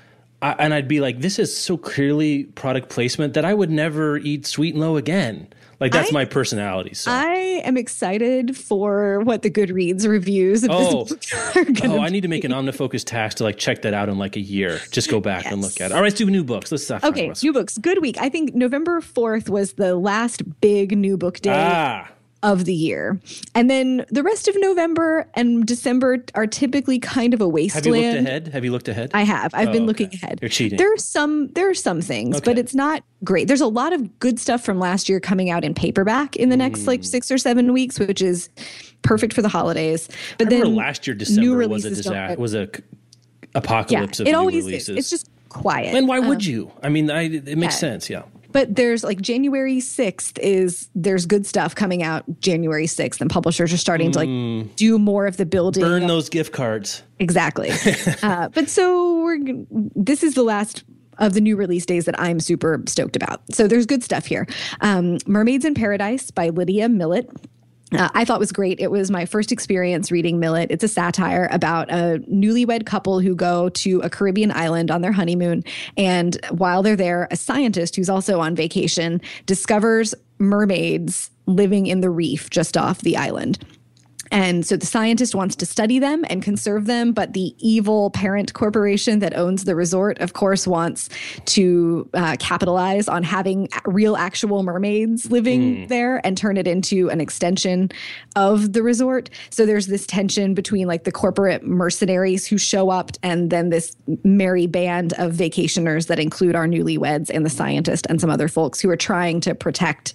I, and I'd be like, "This is so clearly product placement that I would never eat sweet and low again." Like that's I- my personality. So, I am excited for what the Goodreads reviews of Oh. this book are oh, I need to make an OmniFocus task to like check that out in like a year. Just go back and look at it. All right, let's do new books. Let's stop. Okay, new books. Good week. I think November 4th was the last big new book day. Ah, of the year. And then the rest of November and December are typically kind of a wasteland. have you looked ahead? Have you looked ahead? I have. I've been Oh, looking okay. ahead. You're cheating. There are some there are some things, but it's not great. There's a lot of good stuff from last year coming out in paperback in the next Mm. like 6 or 7 weeks, which is perfect for the holidays. But then last year December was a disaster. Was a c- yeah, apocalypse of it new always releases. is. It's just quiet. and why would Um, you? I mean, I, it makes yeah. sense. Yeah. But there's like January 6th is there's good stuff coming out January 6th and publishers are starting to like do more of the building Mm. Burn of- those gift cards. Exactly. [laughs] uh, but so we're this is the last of the new release days that I'm super stoked about. So there's good stuff here. Um, Mermaids in Paradise by Lydia Millet. Uh, I thought was great. It was my first experience reading Millet. It's a satire about a newlywed couple who go to a Caribbean island on their honeymoon. And while they're there, a scientist who's also on vacation discovers mermaids living in the reef just off the island. And so the scientist wants to study them and conserve them, but the evil parent corporation that owns the resort, of course, wants to uh, capitalize on having real, actual mermaids living there and turn it into an extension of the resort. So there's this tension between like the corporate mercenaries who show up and then this merry band of vacationers that include our newlyweds and the scientist and some other folks who are trying to protect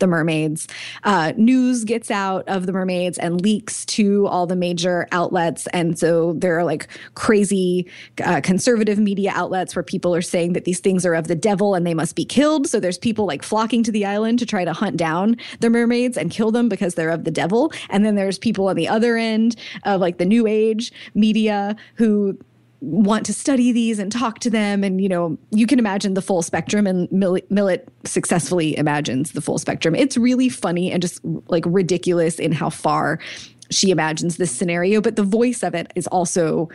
the mermaids. Uh, news gets out of the mermaids and leaks to all the major outlets. And so there are like crazy uh, conservative media outlets where people are saying that these things are of the devil and they must be killed. So there's people like flocking to the island to try to hunt down the mermaids and kill them because they're of the devil. And then there's people on the other end of like the new age media who want to study these and talk to them. And you know you can imagine the full spectrum and millet successfully imagines the full spectrum. It's really funny and just like ridiculous in how far she imagines this scenario but the voice of it is also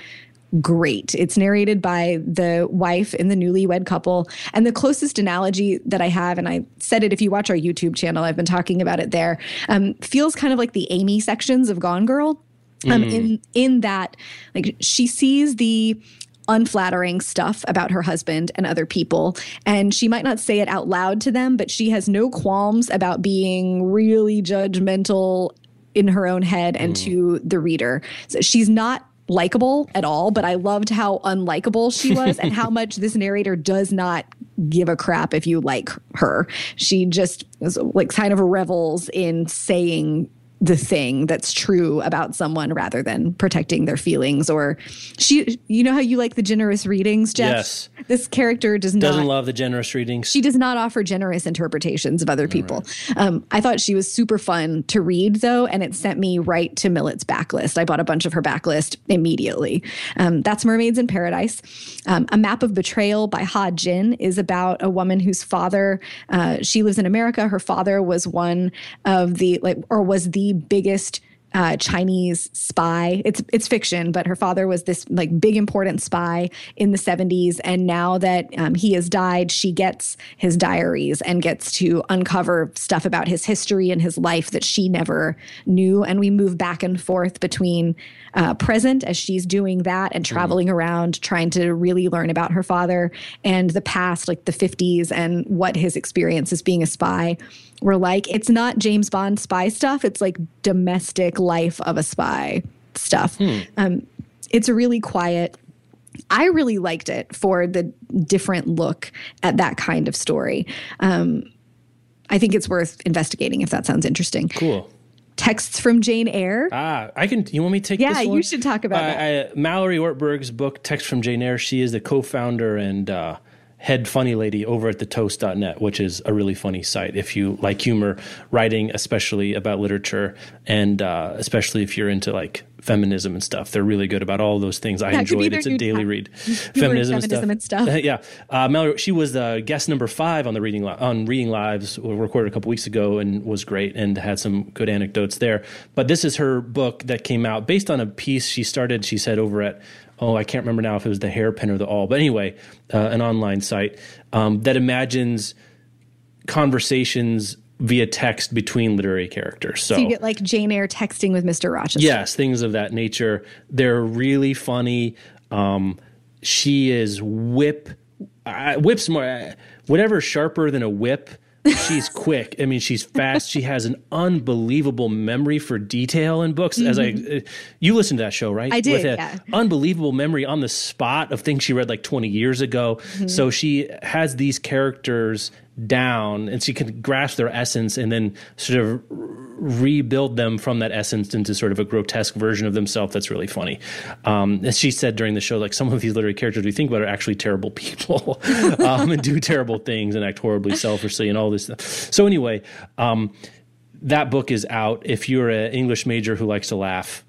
great. It's narrated by the wife in the newlywed couple. And the closest analogy that i have and i said it if you watch our youtube channel i've been talking about it there um, feels kind of like the amy sections of gone girl um, in in that like she sees the unflattering stuff about her husband and other people and she might not say it out loud to them but she has no qualms about being really judgmental in her own head and to the reader. So she's not likable at all but i loved how unlikable she was and how [laughs] much this narrator does not give a crap if you like her. She just is, like kind of revels in saying the thing that's true about someone rather than protecting their feelings or she you know how you like the generous readings jeff Yes. this character does Doesn't not love the generous readings. she does not offer generous interpretations of other people. Um, I thought she was super fun to read, though, and it sent me right to Millet's backlist. I bought a bunch of her backlist immediately. Um, that's Mermaids in Paradise. Um, a Map of Betrayal by Ha Jin is about a woman whose father, uh, she lives in America. Her father was one of the, like, or was the biggest uh, Chinese spy. It's it's fiction, but her father was this like big important spy in the 70s, and now that um, he has died, she gets his diaries and gets to uncover stuff about his history and his life that she never knew. And we move back and forth between uh, present as she's doing that and mm-hmm. traveling mm. around trying to really learn about her father and the past, like the 50s, and what his experience as being a spy were like. It's not James Bond spy stuff, it's like domestic life of a spy stuff. Hmm. Um, it's really quiet. I really liked it for the different look at that kind of story. Um, I think it's worth investigating if that sounds interesting. Cool texts from Jane Eyre. Ah, I can. You want me to take? Yeah, you should talk about uh, that. I, Mallory Ortberg's book, Text from Jane Eyre. She is the co-founder and uh, head funny lady over at the toast.net, which is a really funny site if you like humor, writing, especially about literature, and uh, especially if you're into like feminism and stuff. They're really good about all those things. I yeah, enjoy it. It's a daily read. [laughs] Feminism, feminism, and stuff. And [laughs] stuff. yeah. Uh, Mallory, she was the guest number five on the reading li- on Reading Lives, recorded a couple weeks ago, and was great and had some good anecdotes there. But this is her book that came out based on a piece she started. She said over at oh, I can't remember now if it was the hairpin or the Awl, but anyway, uh, an online site um, that imagines conversations via text between literary characters. So, so, you get like Jane Eyre texting with Mr. Rochester. Yes, things of that nature. They're really funny. Um, she is whip, uh, whips more, uh, whatever sharper than a whip she's quick. I mean, she's fast. She has an unbelievable memory for detail in books. Mm-hmm. As I, mm-hmm. uh, you listened to that show, right? I did. With yeah. unbelievable memory on the spot of things she read like 20 years ago. Mm-hmm. So she has these characters down and she can grasp their essence and then sort of rebuild them from that essence into sort of a grotesque version of themselves that's really funny. Um, as she said during the show, like some of these literary characters we think about are actually terrible people [laughs] um, and do terrible things and act horribly selfishly and all this stuff. So anyway, um, that book is out. If you're an English major who likes to laugh,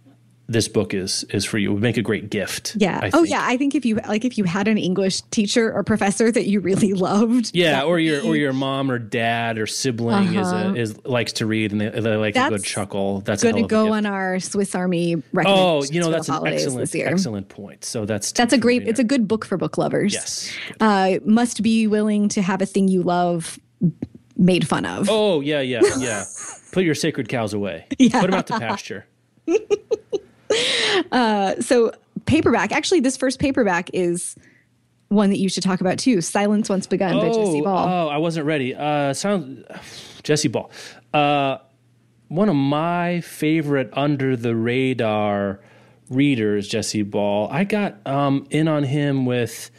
this book is is for you. It would make a great gift. Yeah. Oh yeah. I think if you like if you had an English teacher or professor that you really loved. Yeah, or your or your mom or dad or sibling uh-huh. is a, is likes to read and they, they like that's a good chuckle. That's going to go on our Swiss Army Oh, you know that's an excellent excellent point. So that's that's a great. It's a good book for book lovers. Yes. Uh, must be willing to have a thing you love made fun of. Oh yeah yeah yeah. [laughs] Put your sacred cows away. Yeah. Put them out to pasture. [laughs] [laughs] Uh, so paperback. Actually, this first paperback is one that you should talk about too. Silence Once Begun oh, by Jesse Ball. Oh, I wasn't ready. Uh, sound [sighs] Jesse Ball. Uh, one of my favorite under the radar readers, Jesse Ball. I got um, in on him with.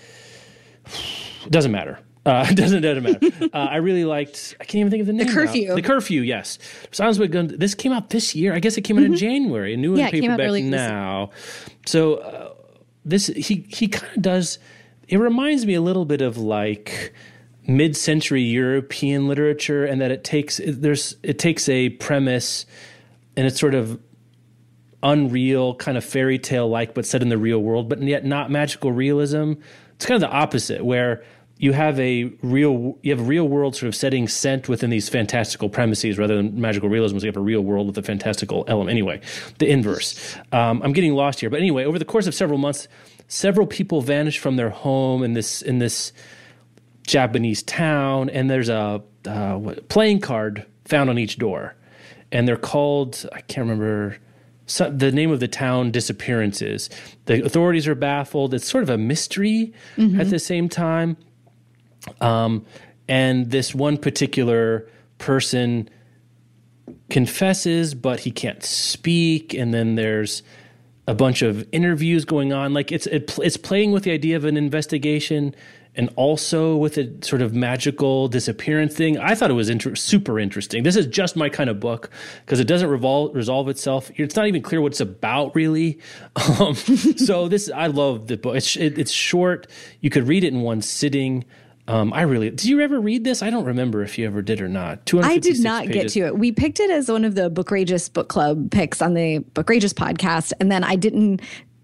[sighs] Doesn't matter. Uh, it [laughs] doesn't doesn't matter. Uh, I really liked. I can't even think of the name. The curfew. Now. The curfew. Yes. Sounds like. This came out this year. I guess it came out mm-hmm. in January. A new yeah, paperback now. So uh, this he he kind of does. It reminds me a little bit of like mid-century European literature, and that it takes it, there's it takes a premise, and it's sort of unreal, kind of fairy tale like, but set in the real world, but yet not magical realism. It's kind of the opposite, where you have a real you have a real world sort of setting sent within these fantastical premises rather than magical realism. So you have a real world with a fantastical element. Anyway, the inverse. Um, I'm getting lost here, but anyway, over the course of several months, several people vanish from their home in this in this Japanese town, and there's a uh, what, playing card found on each door, and they're called I can't remember. So the name of the town disappearances. The authorities are baffled. It's sort of a mystery mm-hmm. at the same time. Um, and this one particular person confesses, but he can't speak. And then there's a bunch of interviews going on. Like it's it, it's playing with the idea of an investigation and also with a sort of magical disappearance thing. I thought it was inter- super interesting. This is just my kind of book because it doesn't revol- resolve itself. It's not even clear what it's about, really. [laughs] Um, so this, I love the book. It's it, it's short. You could read it in one sitting. Um, I really did. You ever read this? I don't remember if you ever did or not. I did not pages. get to it. We picked it as one of the Bookrageous book club picks on the Bookrageous podcast, and then I didn't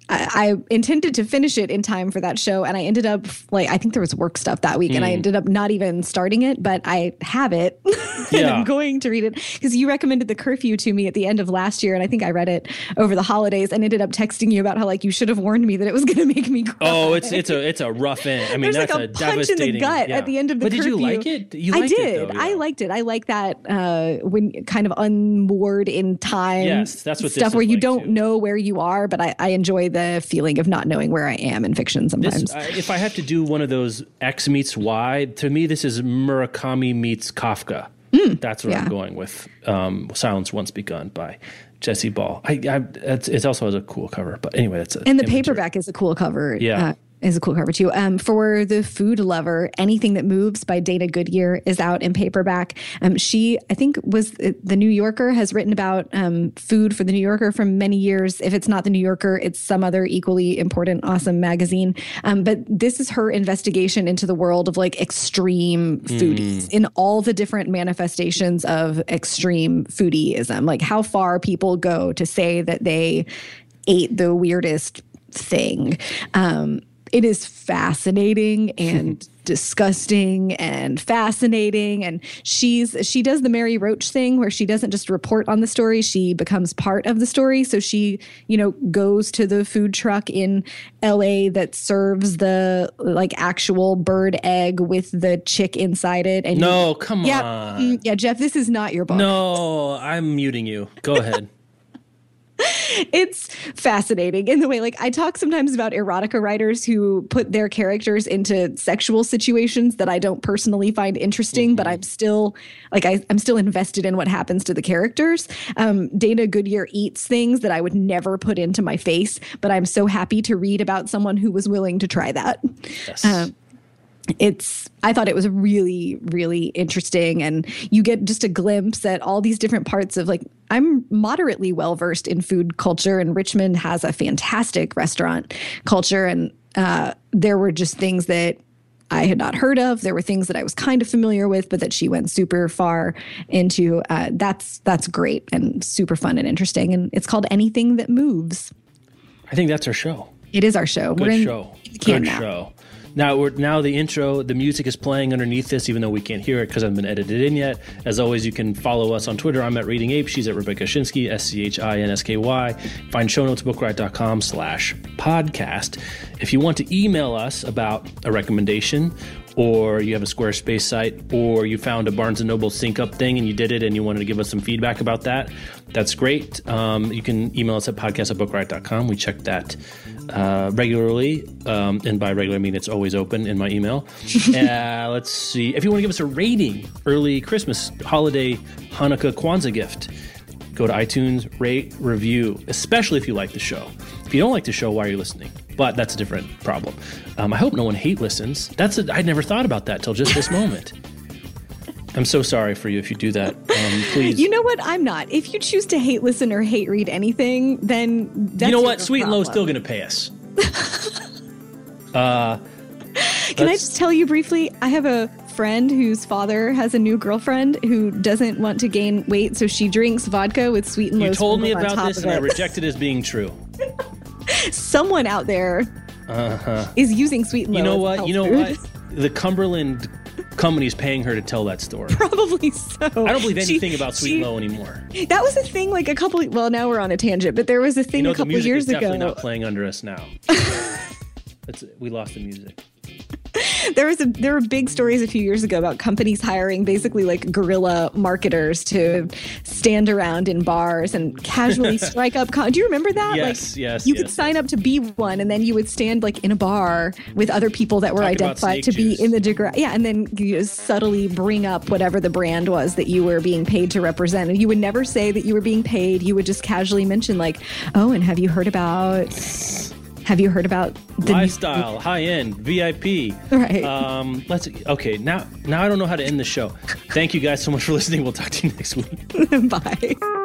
I, I intended to finish it in time for that show, and I ended up like I think there was work stuff that week, mm. and I Hmm. ended up not even starting it, but I have it, [laughs] and I'm going to read it because you recommended the curfew to me at the end of last year, and I think I read it over the holidays, and ended up texting you about how like you should have warned me that it was going to make me cry. Oh, it's it's a it's a rough end. I mean, There's that's like a, a, punch in devastating the gut yeah. at the end of the But did you like it? You I did. It, though, I liked it. I like that uh, when kind of unmoored in time. Yes, that's what stuff where you like, don't too. know where you are. But I, I enjoy the feeling of not knowing where I am in fiction sometimes. This, I if I have to do one of those X meets Y, to me, this is Murakami meets Kafka. That's what I'm Hmm. going with. Um, Silence Once Begun by Jesse Ball. I, I it's, it also has a cool cover, but anyway, that's a and the paperback is a cool cover. Yeah. Uh, is a cool cover too. Um, for the food lover, anything that moves by Dana Goodyear is out in paperback. Um, she, I think, was the New Yorker has written about um, food for the New Yorker for many years. If it's not the New Yorker, it's some other equally important, awesome magazine. Um, but this is her investigation into the world of like extreme foodies in all the different manifestations of extreme foodieism, like how far people go to say that they ate the weirdest thing. Um, it is fascinating [laughs] and disgusting and fascinating and she's she does the mary roach thing where she doesn't just report on the story she becomes part of the story so she you know goes to the food truck in la that serves the like actual bird egg with the chick inside it and No, come yeah on. mm, yeah jeff this is not your book No, I'm muting you. Go ahead. [laughs] [laughs] it's fascinating in the way like i talk sometimes about erotica writers who put their characters into sexual situations that i don't personally find interesting but i'm still like I, i'm still invested in what happens to the characters. Um, dana goodyear eats things that i would never put into my face but i'm so happy to read about someone who was willing to try that. Yes. Um, it's i thought it was really really interesting and you get just a glimpse at all these different parts of like i'm moderately well versed in food culture and richmond has a fantastic restaurant culture and uh, there were just things that I had not heard of. There were things that I was kind of familiar with, but that she went super far into. Uh, that's that's great and super fun and interesting. And it's called Anything That Moves. I think that's our show. It is our show. Good We're in show. Good now. show. Now we're now the intro. The music is playing underneath this, even though we can't hear it because I haven't been edited in yet. As always, you can follow us on Twitter. I'm at Reading Ape. She's at Rebecca Schinsky. S C H I N S K Y. Find show notes at bookriot.com slash podcast. If you want to email us about a recommendation, or you have a Squarespace site, or you found a Barnes and Noble sync up thing and you did it and you wanted to give us some feedback about that, that's great. Um, you can email us at podcast at bookriot.com. We check that uh, regularly. Um, and by regular, I mean it's always open in my email. [laughs] uh, let's see. If you want to give us a rating, early Christmas, holiday, Hanukkah, Kwanzaa gift, go to iTunes, rate, review, especially if you like the show. If you don't like the show, why are you listening? But that's a different problem. Um, I hope no one hate listens. That's a, I never thought about that till just this moment. [laughs] I'm so sorry for you if you do that. Um, please. You know what? I'm not. If you choose to hate listen or hate read anything, then that's You know what? Sweet and Low's still going to pay us. [laughs] Can I just tell you briefly? I have a friend whose father has a new girlfriend who doesn't want to gain weight, so she drinks vodka with sweet and low. You told me about this and I rejected it as being true. [laughs] Someone out there is using sweet and Uh-huh. You know what? You know health what? The Cumberland company's paying her to tell that story. Probably so. I don't believe She- anything about Sweet she- and Low anymore. That was a thing like a couple. Well, now we're on a tangent, but there was a thing You know, a the couple music years is definitely ago. not playing under us now. [laughs] That's, we lost the music. [laughs] there was a there were big stories a few years ago about companies hiring basically like guerrilla marketers to stand around in bars and casually [laughs] strike up. Con- Do you remember that? Yes, like, yes, You could yes, sign up to be one, and then you would stand like in a bar with other people that were Talk identified to be in the degree. Yeah, and then you just subtly bring up whatever the brand was that you were being paid to represent, and you would never say that you were being paid. You would just casually mention like, "Oh, and have you heard about?" Have you heard about the new- high end, VIP. Right. Um, let's okay. Now, now I don't know how to end the show. Thank you guys so much for listening. We'll talk to you next week. [laughs] Bye.